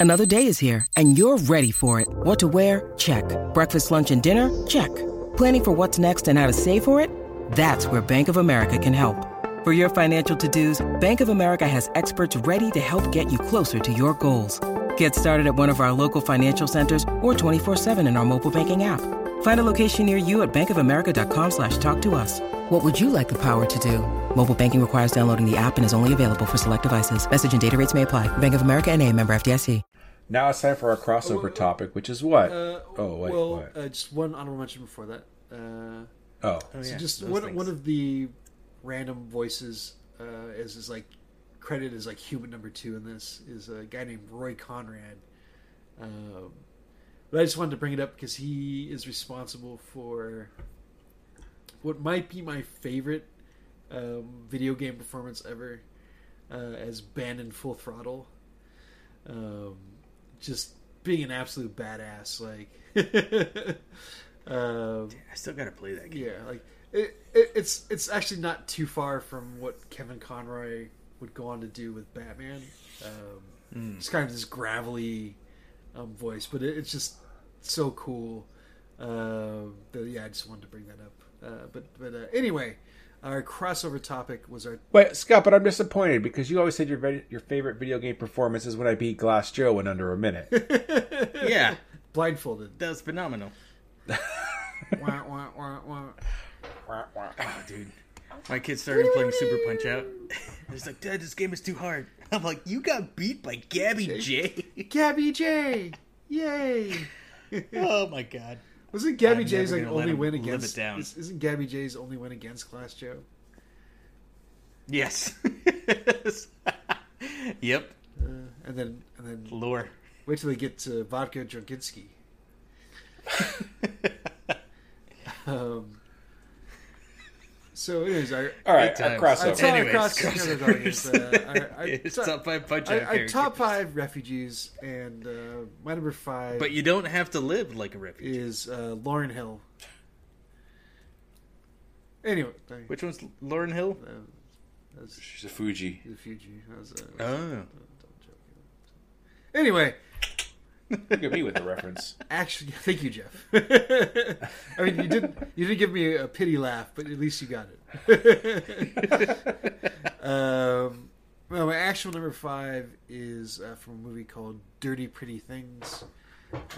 D: Another day is here, and you're ready for it. What to wear? Check. Breakfast, lunch, and dinner? Check. Planning for what's next and how to save for it? That's where Bank of America can help. For your financial to dos, Bank of America has experts ready to help get you closer to your goals. Get started at one of our local financial centers or 24-7 in our mobile banking app. Find a location near you at bankofamerica.com slash talk to us. What would you like the power to do? Mobile banking requires downloading the app and is only available for select devices. Message and data rates may apply. Bank of America and a member FDIC.
A: Now it's time for our crossover topic, which is what?
B: Uh,
A: oh wait,
B: well,
A: what?
B: Uh, just one honorable mention before that. Uh,
A: oh,
C: Oh,
B: So
C: yeah,
B: just one,
C: things.
B: one of the random voices uh, is is like credited as like human number two in this is a guy named Roy Conrad. Um, but I just wanted to bring it up because he is responsible for what might be my favorite um, video game performance ever uh, as Ben in Full Throttle. Um, just being an absolute badass, like. um,
C: I still gotta play that game.
B: yeah, like it, it, it's it's actually not too far from what Kevin Conroy would go on to do with Batman. Um, It's kind of this gravelly um, voice, but it, it's just so cool. Uh, that, yeah, I just wanted to bring that up. Uh, but but uh, anyway, our crossover topic was our
A: wait, Scott, but I'm disappointed because you always said your vid- your favorite video game performance is when I beat Glass Joe in under a minute.
C: Yeah,
B: blindfolded.
C: that was phenomenal.
B: wah, wah, wah, wah.
C: Oh, dude. My kids started playing Super Punch Out. He's like, Dad, this game is too hard. I'm like, you got beat by Gabby Jay.
B: Gabby Jay, yay!
C: oh my god.
B: Wasn't Gabby
C: I'm
B: J's like only
C: him
B: win
C: live
B: against?
C: it down.
B: is- Isn't Gabby Jay's only win against Glass Joe?
C: Yes. yep.
B: And then and then
C: Lore.
B: wait till they get to vodka Draginski. um. So, anyways, our
A: All right,
C: Good
A: our crossover.
B: our
C: Anyways,
B: cross,
C: crossovers.
B: uh, our, our,
C: It's
B: top,
C: top five punch
B: our,
C: out
B: our
C: characters.
B: top five refugees, and uh, my number five
C: But you don't have to live like a refugee.
B: is uh, Lauryn Hill. Anyway, uh,
C: Which one's Lauryn Hill?
B: that's
A: She's a Fugee.
B: the Fugee. That was, uh,
C: Oh.
B: Anyway,
A: Look at me with the reference.
B: Actually, thank you, Jeff. I mean, you didn't you didn't give me a pity laugh, but at least you got it. um, well, my actual number five is uh, from a movie called Dirty Pretty Things.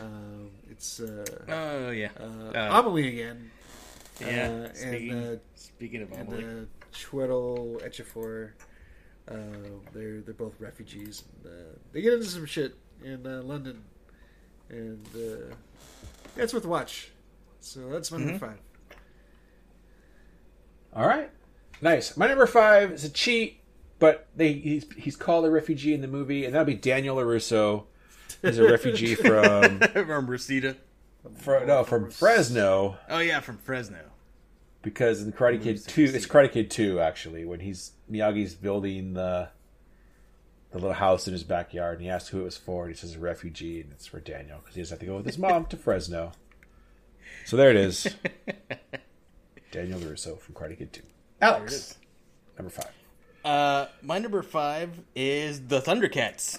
B: Um, it's uh,
C: Oh, yeah.
B: uh,
C: Uh,
B: Amelie again,
C: yeah.
B: uh,
C: speaking,
B: and uh,
C: speaking of
B: and
C: Amelie.
B: uh, Chiwetel Ejiofor. Uh, they're they're both refugees. And, uh, they get into some shit in uh, London, and uh, yeah, it's worth a watch. So that's my number five.
A: All right, nice. My number five is a cheat, but they he's he's called a refugee in the movie, and that'll be Daniel LaRusso. He's a refugee from,
C: from Rosita.
A: fro- no from Fresno
C: Oh, yeah, from Fresno.
A: because in Karate Kid two, it's Karate Kid two actually when he's Miyagi's building the the little house in his backyard, and he asks who it was for, and he says a refugee, and it's for Daniel because he doesn't have to go with his mom to Fresno. So there it is, Daniel Russo from Karate Kid two. Alex, number five.
C: Uh, my number five is the Thundercats.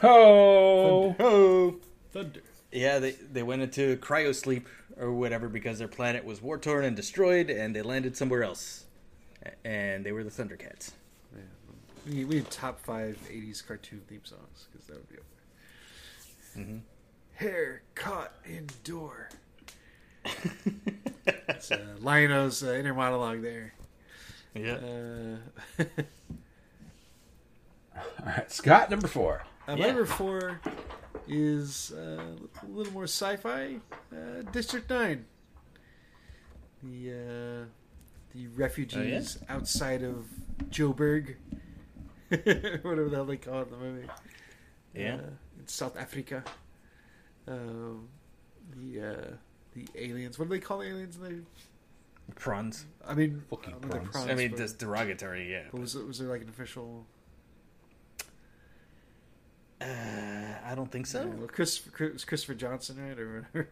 A: Ho!
C: Oh,
B: Thunder.
C: yeah, they they went into cryo sleep or whatever because their planet was war torn and destroyed, and they landed somewhere else, and they were the Thundercats.
B: We need, we need top five '80s cartoon theme songs because that would be up there.
C: Mm-hmm.
B: Hair caught in door. it's uh, Lion-O's uh, inner monologue there.
C: Yeah.
B: Uh,
A: All right, Scott, number four.
B: Uh, my number four is uh, a little more sci-fi. Uh, District Nine. The uh, the refugees outside of Joburg, whatever the hell they call it in the movie.
C: Yeah.
B: uh, in South Africa. Um, the uh, the aliens. What do they call the aliens? They,
C: Prawns.
B: I mean,
A: Fucking
B: I don't know they're
A: prawns.
B: prawns,
C: I mean,
B: but-
C: that's derogatory. Yeah.
B: but was it was there like an official?
C: Uh, I don't think so.
B: Yeah, well, Chris, Chris Christopher Johnson, right, or whatever.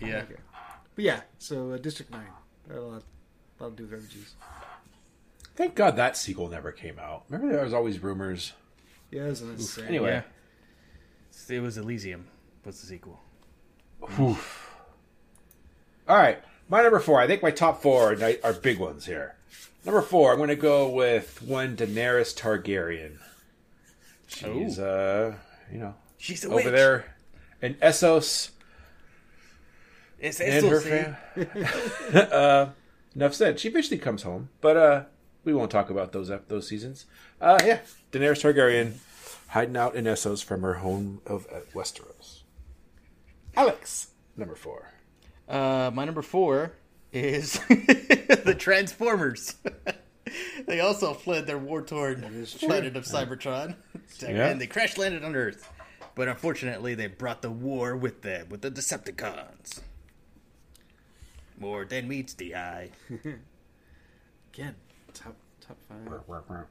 C: Yeah.
B: Okay. But yeah, so uh, District Nine. A lot, a lot to do with refugees.
A: Thank God that sequel never came out. Remember, there was always rumors.
B: Yeah, isn't it sad?
A: Anyway,
C: Yeah. It was Elysium. What's the sequel?
A: Oof. All right, my number four. I think my top four are, are big ones here. Number four, I'm going to go with one Daenerys Targaryen. She's, uh, you know,
C: She's a
A: over
C: witch.
A: there in Essos
C: It's,
A: and her fam. uh, enough said. She eventually comes home, but uh, we won't talk about those ep- those seasons. Uh, yeah, Daenerys Targaryen hiding out in Essos from her home of uh, Westeros. Alex, number four.
C: Uh, my number four is the Transformers. they also fled their war-torn planet of Cybertron,
A: Yeah.
C: and they crash landed on Earth. But unfortunately, they brought the war with them, with the Decepticons. More than meets the eye.
B: Again, top top five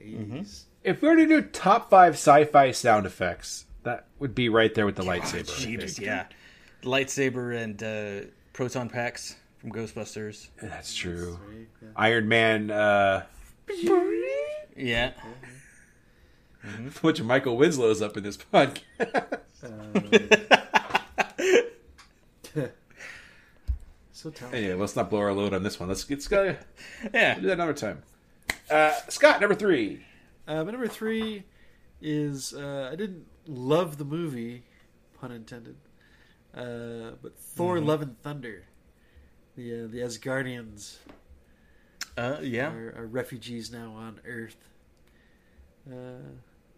B: 80s.
C: Mm-hmm.
A: If we were to do top five sci-fi sound effects, that would be right there with the lightsaber.
C: Jeebus, yeah. Lightsaber and uh, proton packs from Ghostbusters.
A: That's true.
B: Right, yeah.
A: Iron Man, uh,
C: Yeah.
A: bunch of Michael Winslow's up in this podcast.
B: So talented.
A: anyway, let's not blow our load on this one. Let's let's go
C: Yeah.
A: do that another time. Uh, Scott, number three.
B: Uh, my number three is uh, I didn't love the movie, pun intended, uh, but Thor:
C: Mm-hmm.
B: Love and Thunder. The uh, the Asgardians
C: Uh, yeah.
B: are, are refugees now on Earth. Uh,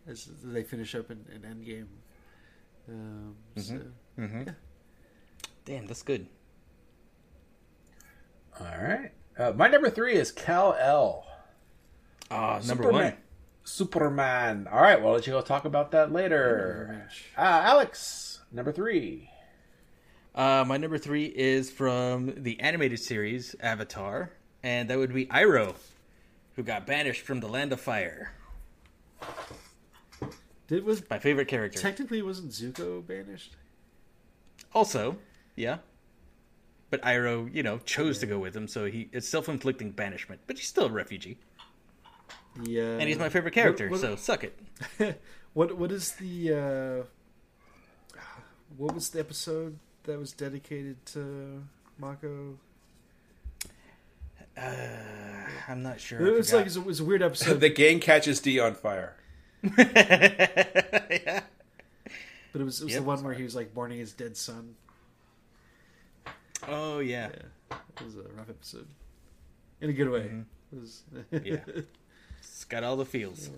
B: as they finish up in, in Endgame. Um, so,
C: Damn, that's good.
A: All right. Uh, my number three is Kal-El.
C: Ah, number
A: Superman.
C: one.
A: Superman. All right. Well, let you go talk about that later. Uh, Alex, number three.
C: Uh, my number three is from the animated series Avatar, and that would be Iroh, who got banished from the Land of Fire.
B: Did was
C: My favorite character.
B: technically wasn't Zuko banished?
C: also, yeah. But Iroh, you know, chose to go with him, so he it's self-inflicting banishment. But he's still a refugee,
B: The, uh,
C: and he's my favorite character.
B: what-
C: so suck it.
B: What what is the uh, what was the episode that was dedicated to Mako?
C: I'm not sure.
B: It was like it was, a, it was a weird episode,
A: the gang catches D on fire.
C: yeah.
B: but it was it was
C: Yep.
B: the one where he was like mourning his dead son.
C: Oh yeah.
B: Yeah, it was a rough episode in a good way. It was,
C: Yeah. It's got all the feels.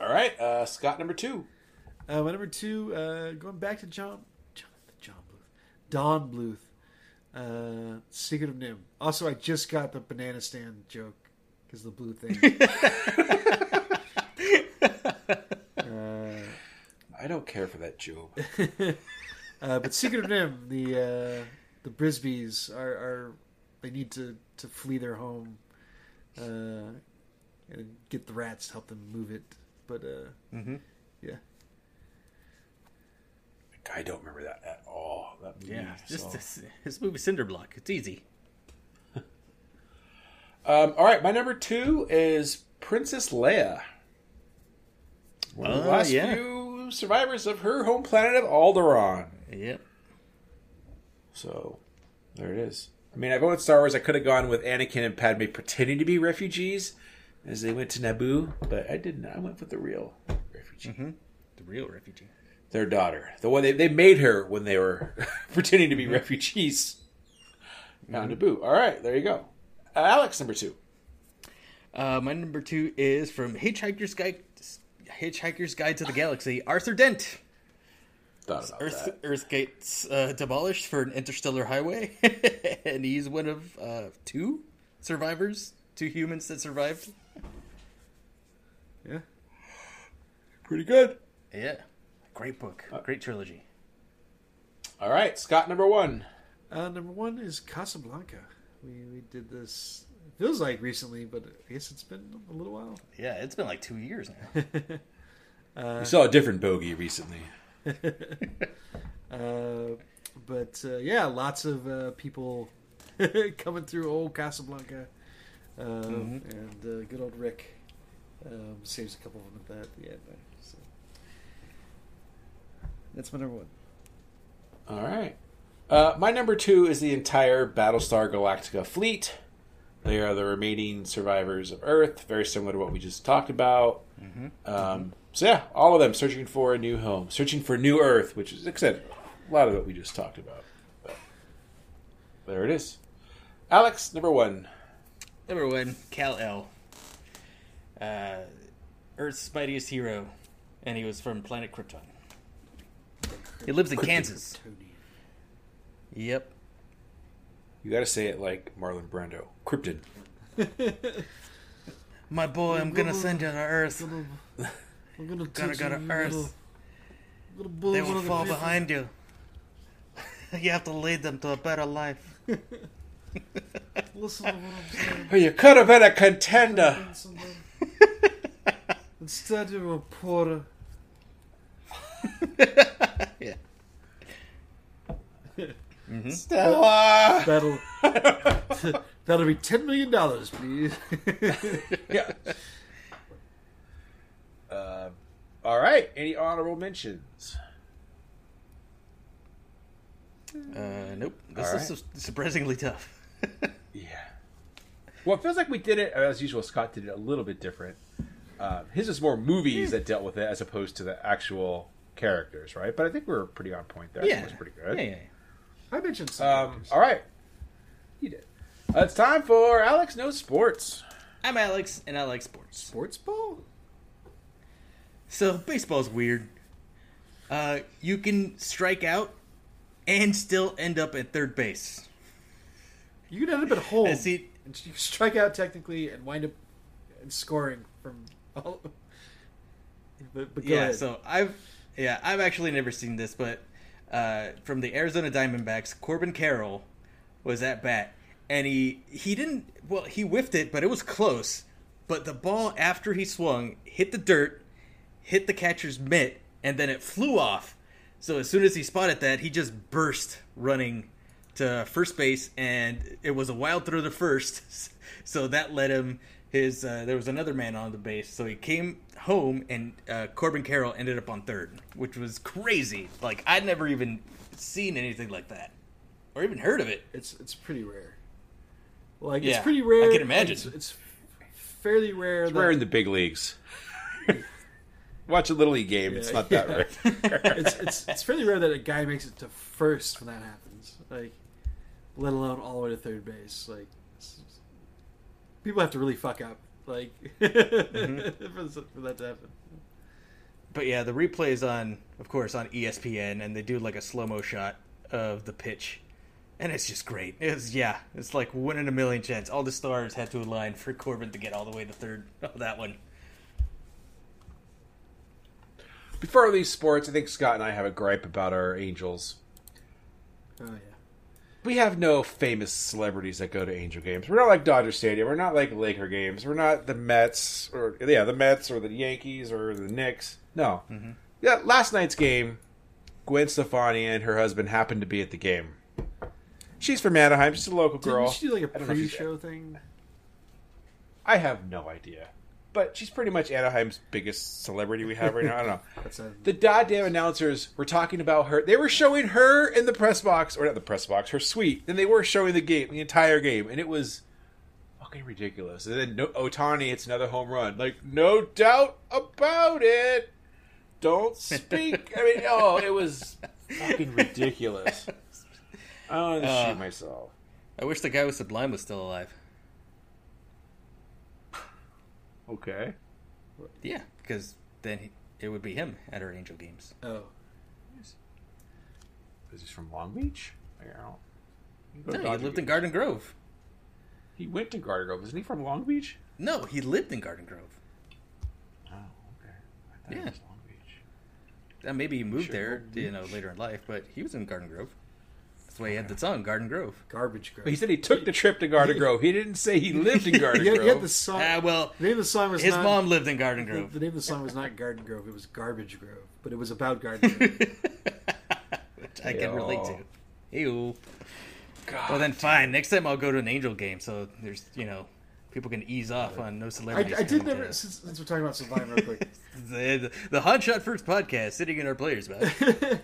A: All right. Uh, Scott, number two.
B: Uh, my number two, uh, going back to John, John, John Bluth, Don Bluth, uh, Secret of NIMH. Also, I just got the banana stand joke because the blue thing.
A: I don't care for that Job.
B: Uh, but Secret of NIMH, the uh, the Brisbys are, are they need to, to flee their home uh, and get the rats to help them move it. But uh, yeah,
A: I don't remember that at all. That movie,
C: Yeah. Just
A: so-
C: this, this movie Cinderblock. It's easy.
A: Um, all right, my number two is Princess Leia. One of the
C: Oh,
A: last
C: yeah.
A: few survivors of her home planet of Alderaan.
C: Yep.
A: So there it is. I mean, I've went with Star Wars. I could have gone with Anakin and Padme pretending to be refugees as they went to Naboo, but I didn't. I went with the real refugee.
C: The real refugee.
A: Their daughter, the one they, they made her when they were pretending to be refugees. Now Naboo. All right, there you go. Uh, Alex, number two.
C: Uh, my number two is from Hitchhiker's Guide. Hitchhiker's Guide to the Galaxy. Arthur Dent.
A: Thought about
C: Earth
A: that.
C: Earth gets uh, demolished for an interstellar highway, and he's one of uh, two survivors, two humans that survived.
B: Yeah.
A: Pretty good.
C: Yeah, great book, great trilogy.
A: All right, Scott, number one.
B: Uh, number one is Casablanca. We we did this. It feels like recently, but I guess it's been a little while.
C: Yeah, it's been like two years now.
A: we saw a different bogey recently.
B: Uh, but uh, yeah, lots of uh, people coming through old Casablanca, um, and uh, good old Rick um, saves a couple of them at that at the end. There, so. That's my number one.
A: All right. Uh, my number two is the entire Battlestar Galactica fleet. They are the remaining survivors of Earth, very similar to what we just talked about. Um, so yeah, all of them searching for a new home, searching for new Earth, which is, like I said, a lot of what we just talked about. But there it is. Alex, number one.
C: Number one, Kal-El. Uh, Earth's mightiest hero, and he was from planet Krypton. He lives in Kansas. Yep.
A: You got to say it like Marlon Brando. Krypton.
C: My boy, I'm gonna send you to Earth.
B: I'm gonna
C: Gotta go to Earth.
B: little- little
C: They will
B: of
C: fall behind you. you have to lead them to a better life.
B: Listen to what I'm saying.
A: Oh, you could have been a contender.
B: Instead, you're a porter.
C: Yeah.
A: Stella.
B: That'll that'll be ten million dollars, please.
A: yeah. Uh, all right. Any honorable mentions?
C: Uh, nope. This
A: All
C: is su- surprisingly tough.
A: Yeah. Well, it feels like we did it as usual. Scott did it a little bit different. Uh, his is more movies that dealt with it as opposed to the actual characters, right? But I think we were pretty on point there. I think
C: yeah.
A: it was pretty good.
C: Yeah, yeah,
B: I mentioned some.
A: Um, all right. You did. Uh, it's time for Alex Knows Sports.
C: I'm Alex, and I like sports.
B: Sports ball.
C: So baseball's weird. Uh, you can strike out and still end up at third base.
B: You can end up at home
C: And see,
B: and you strike out technically and wind up and scoring from all. But, but go
C: yeah.
B: ahead.
C: So I've yeah I've actually never seen this, but uh, from the Arizona Diamondbacks, Corbin Carroll was at bat, and he he didn't well he whiffed it, but it was close. But the ball after he swung hit the dirt, hit the catcher's mitt, and then it flew off. So as soon as he spotted that, he just burst running to first base, and it was a wild throw to first. So that led him his. Uh, there was another man on the base, so he came home, and uh, Corbin Carroll ended up on third, which was crazy. Like I'd never even seen anything like that, or even heard of it.
B: it's it's pretty rare. Like
C: Yeah,
B: it's pretty rare.
C: I can imagine.
B: It's, it's fairly rare.
A: It's
B: that,
A: rare in the big leagues. Watch a little league game. it's
B: Yeah,
A: not that rare.
B: it's, it's it's fairly rare that a guy makes it to first when that happens. Like, let alone all the way to third base. Like, it's- people have to really fuck up. Like,
C: Mm-hmm.
B: for, this- for that to happen.
C: But yeah, the replay is on, of course, on ESPN, and they do like a slow mo shot of the pitch, and it's just great. It's yeah, it's like one in a million chance. All the stars had to align for Corbin to get all the way to third. Oh, that one.
A: Before these sports, I think Scott and I have a gripe about our Angels.
B: Oh yeah.
A: We have no famous celebrities that go to Angel games. We're not like Dodger Stadium. We're not like Laker games. We're not the Mets or yeah, the Mets or the Yankees or the Knicks. No. Mm-hmm. Yeah, last night's game, Gwen Stefani and her husband happened to be at the game. She's from Anaheim. She's a local girl.
B: Didn't she do like a
A: I don't know if she's-
B: pre-show thing?
A: I have no idea. But she's pretty much Anaheim's biggest celebrity we have right now. I don't know.
B: That's a,
A: The goddamn announcers were talking about her. They were showing her in the press box, or not the press box, her suite. Then they were showing the game, the entire game, and it was fucking ridiculous. And then no, Ohtani, it's another home run. Like, no doubt about it. Don't speak. I mean, oh, it was fucking ridiculous. I want to
C: Uh.
A: shoot myself.
C: I wish the guy with Sublime was still alive.
A: Okay.
C: Yeah, because then he, it would be him at our Angel games.
B: oh,
A: Is he from Long Beach? I don't. You go to
C: No, he lived in. Garden Grove.
A: He went to Garden Grove. Isn't he from Long Beach?
C: No, he lived in Garden Grove.
A: Oh, okay. I thought
C: Yeah.
A: it was Long Beach.
C: Uh, maybe he moved
A: Sure,
C: there, you know, later in life, but he was in Garden Grove. That's why he had the song Garden Grove.
B: garbage grove.
A: But he said he took the trip to Garden Grove. He didn't say he lived in Garden
B: yeah,
A: Grove.
B: yeah, the song.
C: Ah, well,
B: the name of the song was
C: his
B: not,
C: mom lived in Garden Grove.
B: the name of the song was not Garden Grove. It was Garbage Grove, but it was about Garden Grove.
C: which I can relate to. Ew.
A: God.
C: Well, then fine. Next time I'll go to an Angel game, so there's, you know, people can ease off on no celebrities.
B: I did never.
C: to-
B: Since, since we're talking about Sublime, real quick.
C: the, the, the Hans Shot First podcast sitting in our players, man.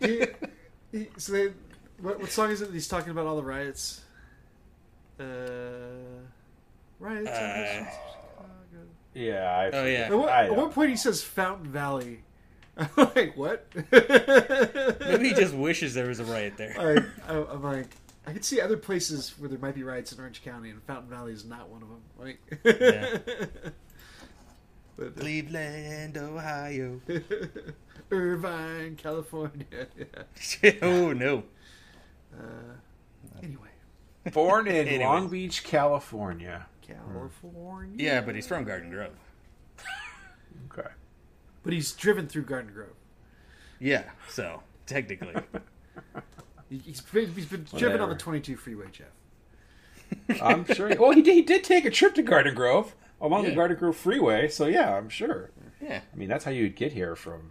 B: he, he, so they, what, what song is it? that He's talking about all the riots. Uh, riots.
C: Uh,
B: Chicago.
A: yeah. I
C: Oh, yeah.
B: At, what,
A: I
B: at
A: know.
B: one point, he says Fountain Valley. I'm like, what?
C: Maybe he just wishes there was a riot there.
B: I, I, I'm like, I could see other places where there might be riots in Orange County, and Fountain Valley is not one of them. Like,
C: Yeah.
B: but, uh,
C: Cleveland, Ohio.
B: Irvine, California. Yeah.
C: oh no.
B: Uh, anyway,
A: Born in
C: Anyway.
A: Long Beach, California.
B: California.
C: Yeah, but he's from Garden Grove.
A: Okay.
B: But he's driven through Garden Grove.
C: Yeah, so technically.
B: He- He's been, he's been driven on the
A: Whatever.
B: 22 freeway, Jeff.
A: I'm sure. Well, he did, he did take a trip to Garden Grove along the
C: Yeah.
A: Garden Grove Freeway. So yeah, I'm sure.
C: Yeah.
A: I mean, that's how you'd get here from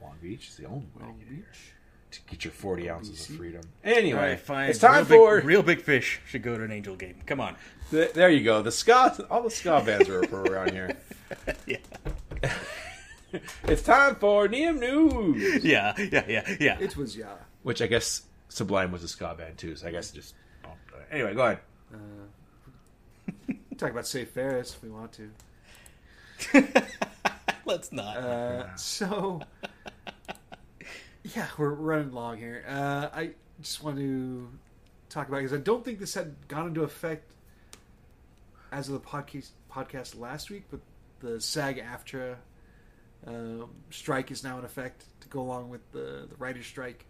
A: Long Beach. It's the only way to get here to get your 40 ounces of freedom. Anyway,
C: All right, fine.
A: it's time
C: real
A: for
C: big, Reel Big Fish should go to an Angel game. Come on.
A: Th- there you go. The ska, all the ska bands are are around here.
C: Yeah.
A: It's time for Neum News,
C: Yeah, yeah, yeah, yeah.
B: It was, yeah.
A: which I guess Sublime was a ska band too. So I guess just oh, anyway. Go ahead.
B: Talk about Save Ferris if we want to.
C: Let's not.
B: Uh, so, yeah, we're running long here. Uh, I just want to talk about because I don't think this had gone into effect as of the podcast podcast last week, but the SAG-AFTRA um, strike is now in effect to go along with the the writer's strike.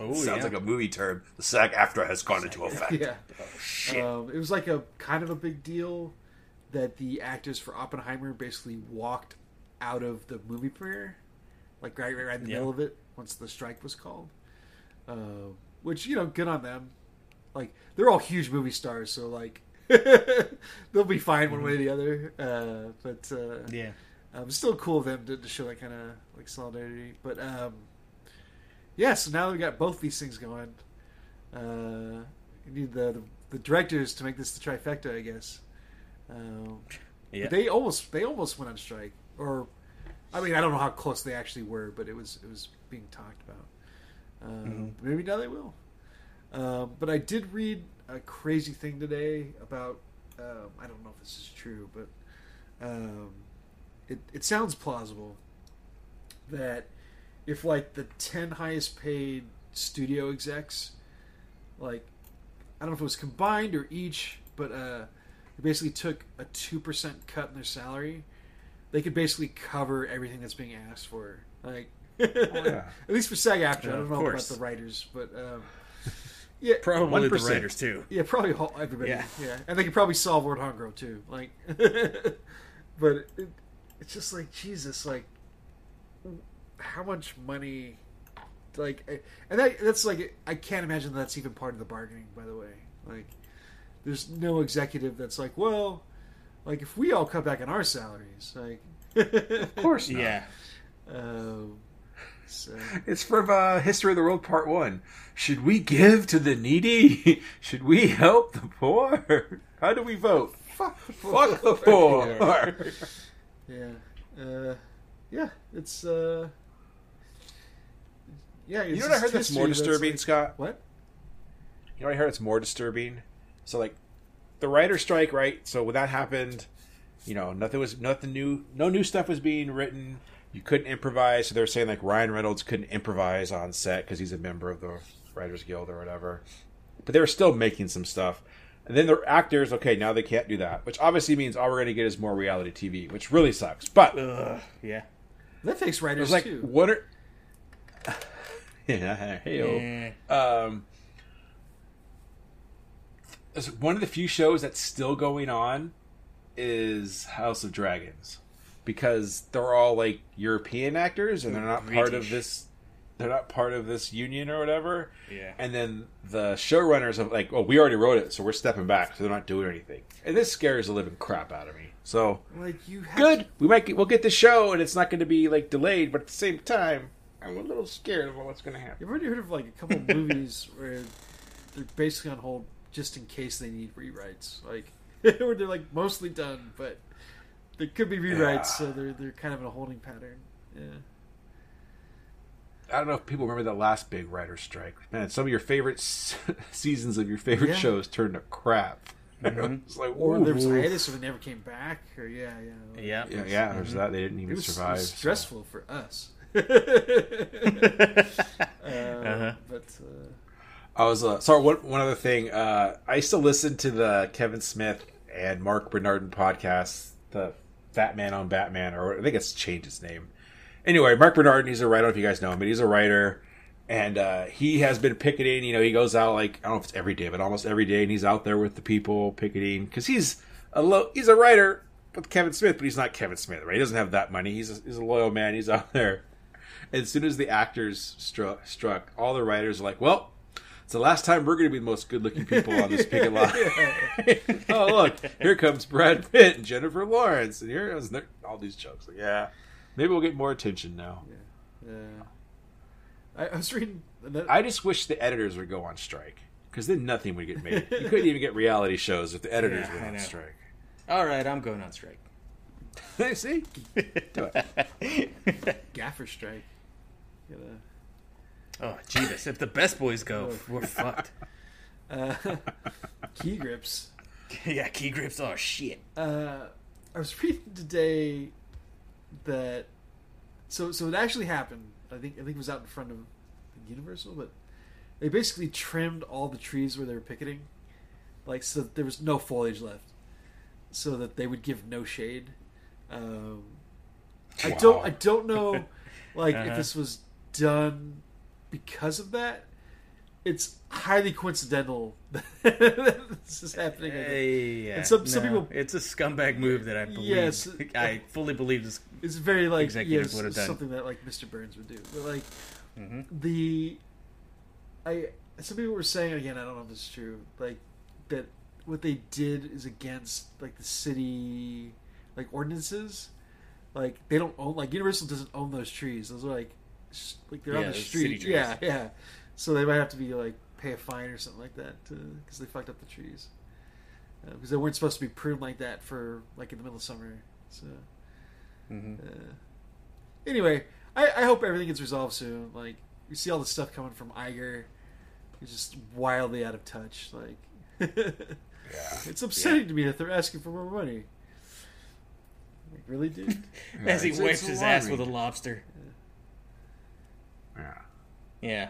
C: oh,
A: Sounds
C: yeah.
A: like a movie term. The SAG after has gone into effect.
B: Yeah,
C: Shit.
B: um, it was like a kind of a big deal that the actors for Oppenheimer basically walked out of the movie premiere, like right, right, right in the
C: Yeah.
B: middle of it once the strike was called. Uh, which you know, good on them. Like they're all huge movie stars, so like they'll be fine one way or the other. Uh, but uh,
C: yeah.
B: um, it's still cool of them to, to show that kind of like solidarity. But um, yeah, so now we got both these things going. Uh, you need the, the the directors to make this the trifecta, I guess. Um,
C: Yeah.
B: they almost they almost went on strike, or I mean, I don't know how close they actually were, but it was it was being talked about. Um, Maybe now they will. Um, but I did read a crazy thing today about um, I don't know if this is true, but um, it it sounds plausible that if like the ten highest paid studio execs, like I don't know if it was combined or each, but uh, they basically took a two percent cut in their salary, they could basically cover everything that's being asked for. Like,
A: yeah.
B: at least for SAG-AFTRA. I don't know
C: course.
B: about the writers, but um, yeah,
C: Probably
A: 1%.
C: the writers too.
B: yeah, probably all- everybody.
C: Yeah.
B: Yeah. and they could probably solve Lord Hungro too. Like, but it, it's just like Jesus, like how much money, like, eh, and that, that's like I can't imagine that's even part of the bargaining. By the way, like, there's no executive that's like, well, like if we all cut back on our salaries, like,
A: Of course not.
C: Yeah.
B: um, so
A: It's from uh, History of the World Part 1. Should we give to the needy? Should we help the poor? How do we vote?
B: Fuck the
A: Fuck the poor.
B: Yeah. Uh, yeah. It's uh. Yeah. It's
A: You know what I heard that's more disturbing,
B: like-
A: Scott?
B: What?
A: You know what I heard it's more disturbing? So like the writer strike, right? So when that happened, you know, nothing was nothing new no new stuff was being written. You couldn't improvise. So they're saying like Ryan Reynolds couldn't improvise on set because he's a member of the Writers Guild or whatever. But they were still making some stuff. And then the actors, okay, now they can't do that, which obviously means all we're going to get is more reality TV, which really sucks. But
C: Ugh, yeah.
B: That takes writers
A: like,
B: too.
A: what are? yeah, hey
C: Eh.
A: um, is one of the few shows that's still going on is House of Dragons because they're all like European actors and they're not part of this. They're not part of this union or whatever.
C: Yeah.
A: And then the showrunners are like, oh, we already wrote it, so we're stepping back, so they're not doing anything. And this scares the living crap out of me. So
B: Like you have
A: good. We might get, we'll get the show, and it's not going to be like delayed, but at the same time, I'm a little scared about what's going to happen.
B: You've already heard of like a couple movies where they're basically on hold just in case they need rewrites. Like where they're like mostly done, but there could be rewrites,
A: Yeah.
B: so they're they're kind of in a holding pattern. Yeah.
A: I don't know if people remember that last big writer strike. Man, some of your favorite s- seasons of your favorite
B: Yeah.
A: shows turned to crap. it's like,
B: Or
A: ooh.
B: there was hiatus, or they never came back. Or yeah, yeah.
C: Yeah.
A: yeah, yeah. There's that. They didn't
B: It
A: even
B: was, it
A: survive.
B: was
A: so.
B: stressful for us. uh,
C: Uh-huh.
B: But uh,
A: I was uh, sorry. One one other thing. Uh, I used to listen to the Kevin Smith and Marc Bernardin podcast, the Fat Man on Batman, or I think it's changed its name. Anyway, Mark Bernard, he's a writer. I don't know if you guys know him, but he's a writer, and uh, he has been picketing. You know, he goes out like I don't know if it's every day, but almost every day, and he's out there with the people picketing because he's a lo- he's a writer with Kevin Smith, but he's not Kevin Smith, right? He doesn't have that money. He's a, he's a loyal man. He's out there. As soon as the actors struck, struck, all the writers are like, "Well, it's the last time we're going to be the most good-looking people on this picket line." oh, look, here comes Brad Pitt and Jennifer Lawrence, and here is all these jokes. Like, yeah, maybe we'll get more attention now.
B: yeah. I, I was reading. That,
A: I just wish the editors would go on strike because then nothing would get made. You couldn't even get reality shows if the editors
C: Yeah,
A: went on strike.
C: All right, I'm going on strike.
A: See, do it.
B: gaffer strike. Gotta,
C: Oh, Jesus. If the best boys go, we're fucked.
B: uh, key grips.
C: yeah, key grips. are shit.
B: Uh, I was reading today that so so it actually happened. I think I think it was out in front of Universal, but they basically trimmed all the trees where they were picketing, like so that there was no foliage left, so that they would give no shade. Um, I don't I don't know, like
C: Uh-huh.
B: if this was done because of that. It's highly coincidental that this is happening.
C: Hey, yeah.
B: And some- some people-
C: It's a scumbag move that I believe.
B: Yes.
C: I fully believe this.
B: It's very like
C: Executives
B: yes,
C: would have done.
B: something that like Mr. Burns would do. But like
C: Mm-hmm.
B: the, I some people were saying again. I don't know if this is true. Like that what they did is against like the city like ordinances. Like they don't own like Universal doesn't own those trees. Those are like like they're on the street.
C: city.
B: Yeah, yeah. So they might have to be like pay a fine or something like that because they fucked up the trees because they weren't supposed to be pruned like that for like in the middle of summer. So.
C: Mm-hmm.
B: Uh, anyway, I, I hope everything gets resolved soon. Like you see all the stuff coming from Iger, he's just wildly out of touch. Like, it's upsetting to me that they're asking for more money. Like, really, dude?
C: As he
A: it's-
C: wipes his ass with a lobster.
A: Yeah.
C: Yeah.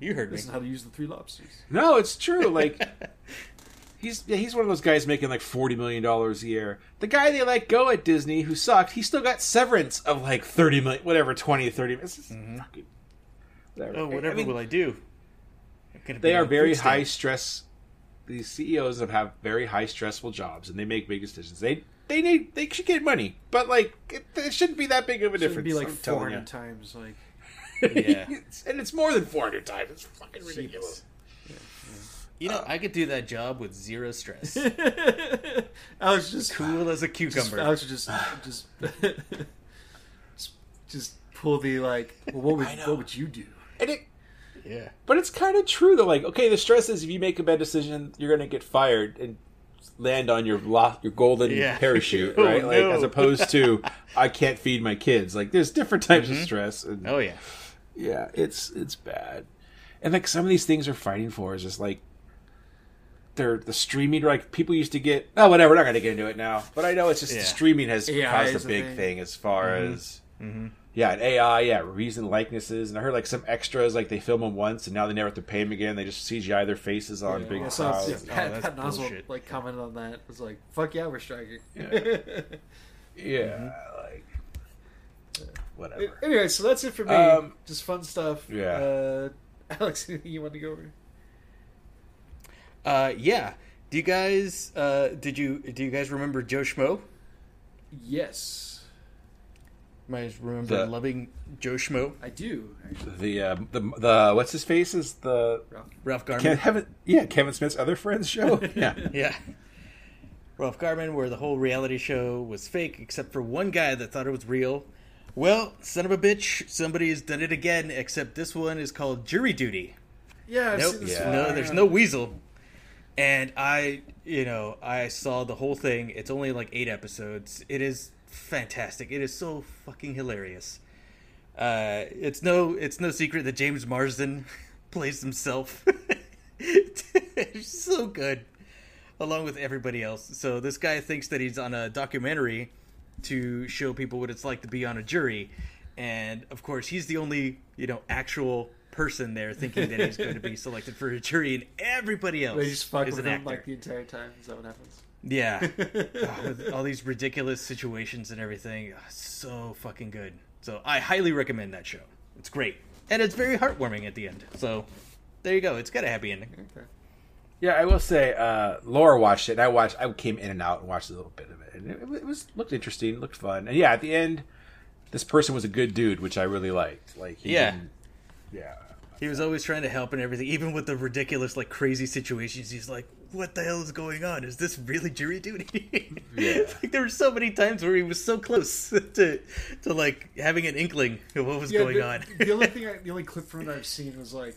C: You heard me.
B: this is how to use the three lobsters.
A: No, it's true. Like he's yeah, he's one of those guys making like forty million dollars a year. The guy they let go at Disney who sucked, he still got severance of like thirty million, whatever, 20, 30 It's just mm-hmm. fucking whatever.
C: Oh, whatever
A: I mean,
C: will I do?
A: They are very
C: food stamp.
A: high stress. These CEOs have have very high stressful jobs, and they make big decisions. They they need they should get money, but like it, it shouldn't be that big of a
B: It should
A: difference.
B: be like
A: I'm
B: four times. Like,
C: Yeah.
A: and it's more than four hundred times. It's fucking ridiculous.
C: You know, uh, I could do that job with zero stress.
B: I was just
C: cool as a
B: just,
C: cucumber.
B: Alex would just just just just pull the like. Well, what would what would you do?
A: And it
C: yeah.
A: But it's kind of true though. Like, okay, the stress is if you make a bad decision, you're going to get fired, and land on your lo- your golden
C: Yeah.
A: parachute,
C: Oh,
A: right? Like
C: no.
A: as opposed to I can't feed my kids. Like there's different types of mm-hmm. stress. And,
C: Oh yeah.
A: Yeah, it's it's bad. And like some of these things we're fighting for is just like they're the streaming like people used to get oh whatever, we're not gonna get into it now. But I know it's just
C: Yeah.
A: streaming has
B: AI
A: caused
B: is
A: a
B: a
A: big
B: thing.
A: thing. as far mm-hmm. as mm-hmm. yeah, and AI, yeah, reason likenesses, and I heard like some extras like they film them once and now they never have to pay them again. They just CGI their faces on big
B: I saw
A: files.
B: yeah, Pat,
C: Oh, that's
B: Patton Oswalt
C: bullshit.
B: like commented on that. It was like, "Fuck yeah, we're striking."
A: Yeah, mm-hmm. like whatever.
B: anyway, so that's it for me.
A: Um,
B: Just fun stuff.
A: yeah.
B: Uh, Alex, anything you want to go over?
C: Uh, yeah. Do you guys uh, did you do you guys remember Joe Schmo?
B: Yes,
C: You guys remember
A: The-
C: loving Joe Schmo?
B: I do. Actually,
A: The uh, the the what's his face is the
C: Ralph Garman.
A: Kevin, Kevin yeah Kevin Smith's other friends show yeah
C: Yeah. Ralph Garman, where the whole reality show was fake, except for one guy that thought it was real. Well, son of a bitch, somebody's done it again, except this one is called Jury Duty.
B: yeah. I've
C: Nope,
A: Yeah.
C: no, there's no weasel. And I, you know, I saw the whole thing. It's only like eight episodes. It is fantastic. It is so fucking hilarious. Uh, it's no, it's no secret that James Marsden plays himself. so good, along with everybody else. So this guy thinks that he's on a documentary to show people what it's like to be on a jury, and of course he's the only, you know, actual person there thinking that he's going to be selected for a jury, and everybody else
B: They just fuck
C: is
B: with
C: an
B: him
C: actor.
B: like the entire time. Is that what happens?
C: Yeah. Oh, with all these ridiculous situations and everything. Oh, so fucking good. So I highly recommend that show. It's great. And it's very heartwarming at the end. So there you go. It's got a happy ending.
B: Okay.
A: Yeah I will say uh, Laura watched it and I watched I came in and out and watched a little bit of it and it, it was looked interesting looked fun and yeah at the end this person was a good dude which I really liked like he
C: Yeah.
A: yeah
C: He was always trying to help and everything, even with the ridiculous, like crazy situations. He's like, "What the hell is going on? Is this really jury duty?"
A: Yeah.
C: like there were so many times where he was so close to, to like having an inkling of what was going
B: the,
C: on.
B: the only thing, I, the only clip from it I've seen was like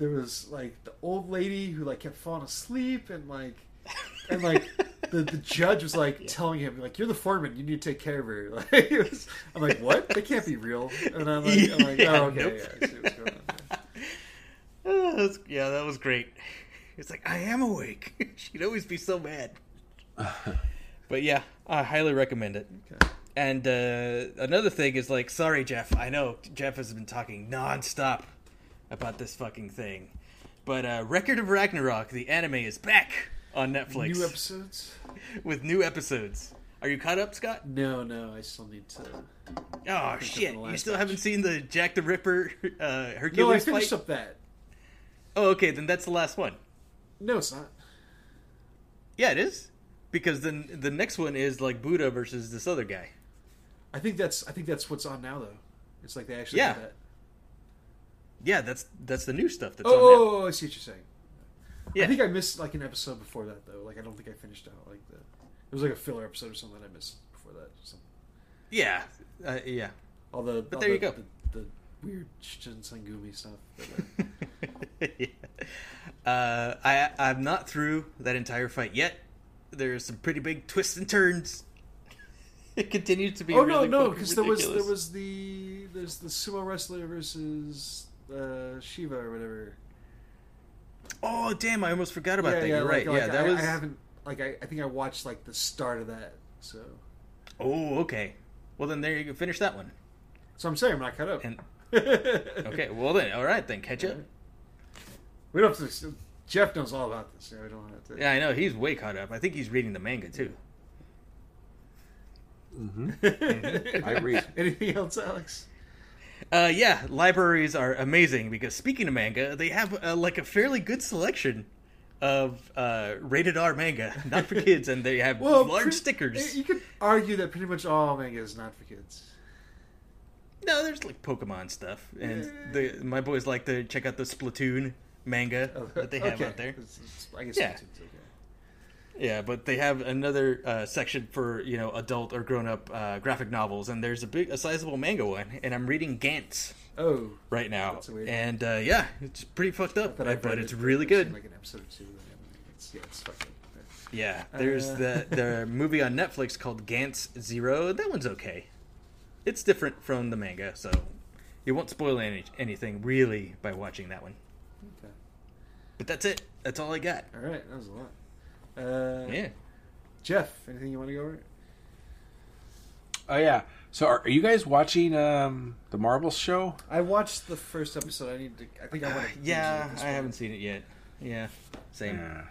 B: there was like the old lady who like kept falling asleep and like and like the, the judge was like telling him like you're the foreman you need to take care of her like was, i'm like what they can't be real and i'm like, I'm like
C: Yeah,
B: oh okay
C: nope.
B: yeah, I see what's going on.
C: Oh, that was- yeah, that was great. It's like I am awake. She'd always be so mad. but yeah, I highly recommend it. And uh, another thing is like, sorry, Jeff. I know Jeff has been talking nonstop about this fucking thing, but uh, Record of Ragnarok, the anime, is back on Netflix
B: new episodes
C: with new episodes. Are you caught up, Scott?
B: no no i still need to
C: Oh shit!
B: the
C: You still
B: batch.
C: haven't seen the Jack the Ripper uh, Hercules
B: no i
C: fight?
B: finished up that
C: Oh, okay, then that's the last one.
B: no it's not
C: Yeah, it is. Because then the next one is like Buddha versus this other guy.
B: i think that's i think that's what's on now though it's like they actually
C: Yeah.
B: did that
C: Yeah, that's that's the new stuff that's on now.
B: oh, i see what you're saying
C: Yeah.
B: I think I missed like an episode before that though. Like I don't think I finished out like the. It was like a filler episode or something that I missed before that. So,
C: Yeah, uh, yeah.
B: all the but
C: there you go.
B: The, the weird Shinsengumi stuff. But, like,
C: yeah. Uh, I I'm not through that entire fight yet. There's some pretty big twists and turns. It continues to be.
B: oh
C: really
B: no, no, because there was there was the there's the sumo wrestler versus uh, Shiva or whatever.
C: Oh damn! I almost forgot about
B: yeah,
C: that.
B: yeah,
C: You're
B: like,
C: right.
B: like,
C: yeah, that
B: I,
C: was.
B: I haven't like I, I think I watched like the start of that. So
C: Oh okay. Well then there you go. Finish that one.
B: so I'm saying I'm not caught up.
C: And okay. Well then, all right then. Catch up.
B: we don't have to. Jeff knows all about this. Yeah, we don't have to.
C: Yeah, I know he's way caught up. I think he's reading the manga too. Mhm.
A: I read
B: Anything else, Alex?
C: Uh, yeah, libraries are amazing because speaking of manga, they have uh, like a fairly good selection of uh, rated R manga, not for kids, and they have
B: Well,
C: large
B: pre-
C: stickers.
B: You could argue that pretty much all manga is not for kids.
C: No, there's like Pokemon stuff, and the my boys like to check out the Splatoon manga that they have
B: Okay.
C: out there.
B: It's- it's- I guess
C: Yeah.
B: Splatoon's.
C: Yeah, but they have another uh, section for you know adult or grown up uh, graphic novels, and there's a big, a sizable manga one, and I'm reading Gantz
B: Oh,
C: right now,
B: That's a weird
C: and uh, yeah, it's pretty fucked up,
B: but
C: but,
B: I've
C: it's
B: it,
C: really good.
B: Like an episode two. It's, yeah, it's.
C: Yeah, there's
B: Uh.
C: the the movie on Netflix called Gantz Zero. That one's okay. It's different from the manga, so you won't spoil any, anything really by watching that one.
B: Okay.
C: But that's it. That's all I got.
B: All right, that was a lot. Uh,
C: Yeah.
B: Jeff, anything you want to go over?
A: Oh yeah. So are, are you guys watching um, the Marvel show?
B: I watched the first episode. I need to. I think I want to.
C: Yeah, I haven't seen it yet. Yeah, same.
A: Yeah.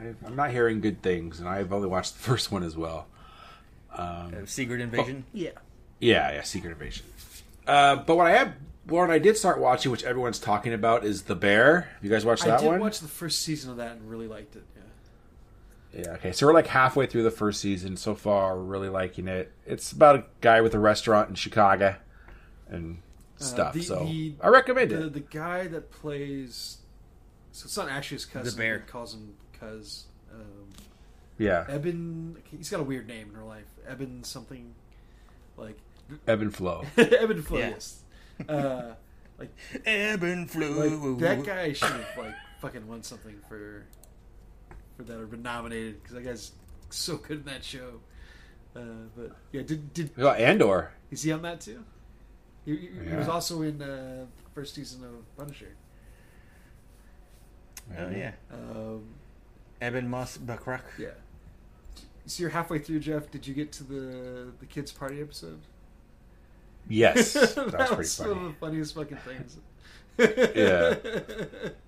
A: I, I'm not hearing good things, and I've only watched the first one as well.
C: Uh, Secret Invasion.
B: Yeah.
A: Yeah, yeah, Secret Invasion. Uh, but what I have, what I did start watching, which everyone's talking about, is The Bear. You guys watched
B: I
A: that
B: did
A: one?
B: watch the first season of that and really liked it. Yeah.
A: Yeah, okay. So we're like halfway through the first season so far. We're really liking it. It's about a guy with a restaurant in Chicago and stuff.
B: the-
A: so
B: the-
A: I recommend
B: The
A: it.
B: the guy that plays, so it's not actually his cousin.
C: The bear.
B: he calls him Cuz. Um,
A: Yeah,
B: Ebon. He's got a weird name in real life. Ebon something, like
A: Evan Flow.
B: Eben Flow,
C: Yeah.
B: Yes. Uh, like
C: Ebb and flow.
B: Like that guy should have like fucking won something for for that or been nominated because that guy's so good in that show. Uh, but yeah, did did
A: Oh, Andor.
B: is he on that too? He, he, he was also in uh, first season of Punisher.
C: Oh yeah.
B: Um,
C: Ebon Moss-Bachrach.
B: yeah. So you're halfway through, Jeff. Did you get to the the kids' party episode?
A: Yes, that was pretty
B: was one of the funniest fucking things.
A: Yeah.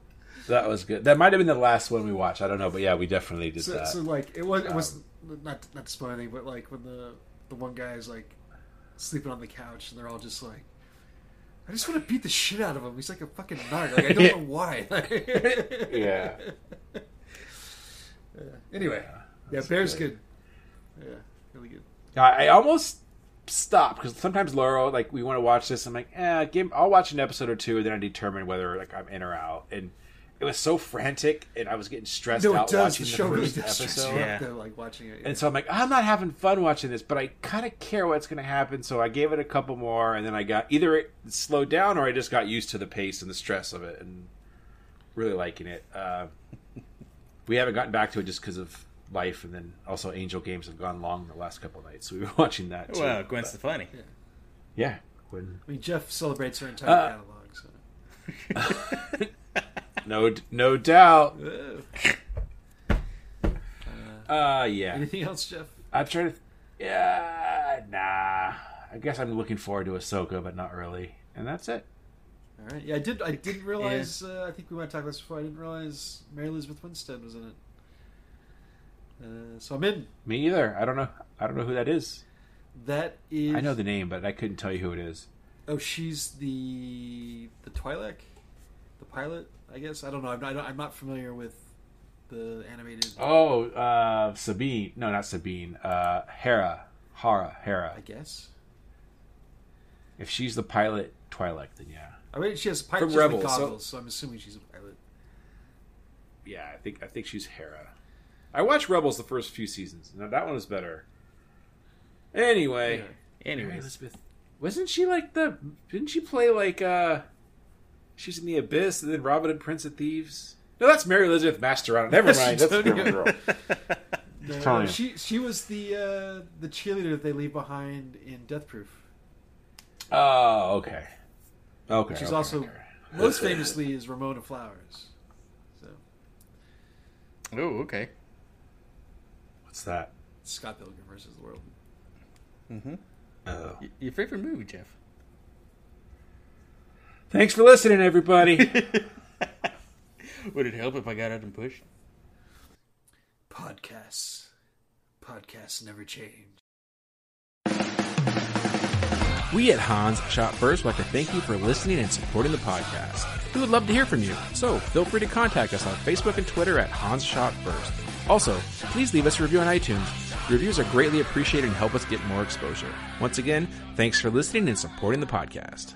A: That was good. That might have been the last one we watched. I don't know, but yeah, we definitely did
B: So,
A: that.
B: so like it was it was not not to spoil anything, but like when the the one guy is like sleeping on the couch and they're all just like, I just want to beat the shit out of him. He's like a fucking narc. Like I don't know why.
A: yeah.
B: Anyway, yeah,
A: that's
B: Bear's
A: good.
B: good. Yeah, really good.
A: I, I almost stopped because sometimes Laura like we want to watch this. I'm like, eh, give, I'll watch an episode or two, and then I determine whether like I'm in or out. And it was so frantic, and I was getting stressed
B: No,
A: out
B: does.
A: watching
B: The
A: the,
B: show really
A: first episode.
C: Yeah.
B: out though, like watching it.
A: And so I'm like, I'm not having fun watching this, but I kind of care what's going to happen. So I gave it a couple more, and then I got either it slowed down or I just got used to the pace and the stress of it, and really liking it. Uh, we haven't gotten back to it just because of life, and then also Angel Games have gone long the last couple nights, so we were watching that. Too.
C: Well, Gwen Stefani.
A: yeah, Gwen.
B: I mean, Jeff celebrates her entire
A: Uh,
B: catalog. So.
A: no, no doubt.
B: Uh,
A: Uh, yeah.
B: anything else, Jeff?
A: I'm trying to. Yeah, nah. I guess I'm looking forward to Ahsoka, but not really. And that's it.
B: All right. Yeah, I did. I didn't realize. Uh, I think we might talk about this before. I didn't realize Mary Elizabeth Winstead was in it. Uh, so I'm in.
A: Me either. I don't know. I don't know who that is.
B: That is.
A: I know the name, but I couldn't tell you who it is.
B: Oh, she's the the Twi'lek, the pilot. I guess I don't know. I'm not, I'm not familiar with the animated.
A: Oh, uh, Sabine. No, not Sabine. Uh, Hera. Hara. Hera.
B: I guess.
A: If she's the pilot Twi'lek, then yeah.
B: I mean, she has pilot
A: From
B: she
A: Rebels,
B: goggles, so... I'm assuming she's a pilot.
A: Yeah, I think I think she's Hera. I watched Rebels the first few seasons. Now that one was better. Anyway,
B: Yeah.
A: Mary
C: Anyways,
A: Elizabeth, wasn't she like the? Didn't she play like? uh She's in the Abyss, and then Robin Hood Prince of Thieves. No, that's Mary Elizabeth Mastrantonio. Never mind. That's a different girl.
B: No,
A: telling
B: no,
A: you.
B: she she was the uh, the cheerleader that they leave behind in Death Proof.
A: Oh, okay. Okay.
B: She's
A: okay,
B: also
A: okay.
B: most famously is Ramona Flowers. So
C: oh okay.
A: What's that?
B: Scott Pilgrim versus the World.
A: Oh.
C: Y- your favorite movie, Jeff?
A: Thanks for listening, everybody.
C: Would it help if I got out and pushed?
B: Podcasts, podcasts never change.
E: We at Hans Shot First would like to thank you for listening and supporting the podcast. We would love to hear from you, so feel free to contact us on Facebook and Twitter at Hans Shot First. Also, please leave us a review on iTunes. Reviews are greatly appreciated and help us get more exposure. Once again, thanks for listening and supporting the podcast.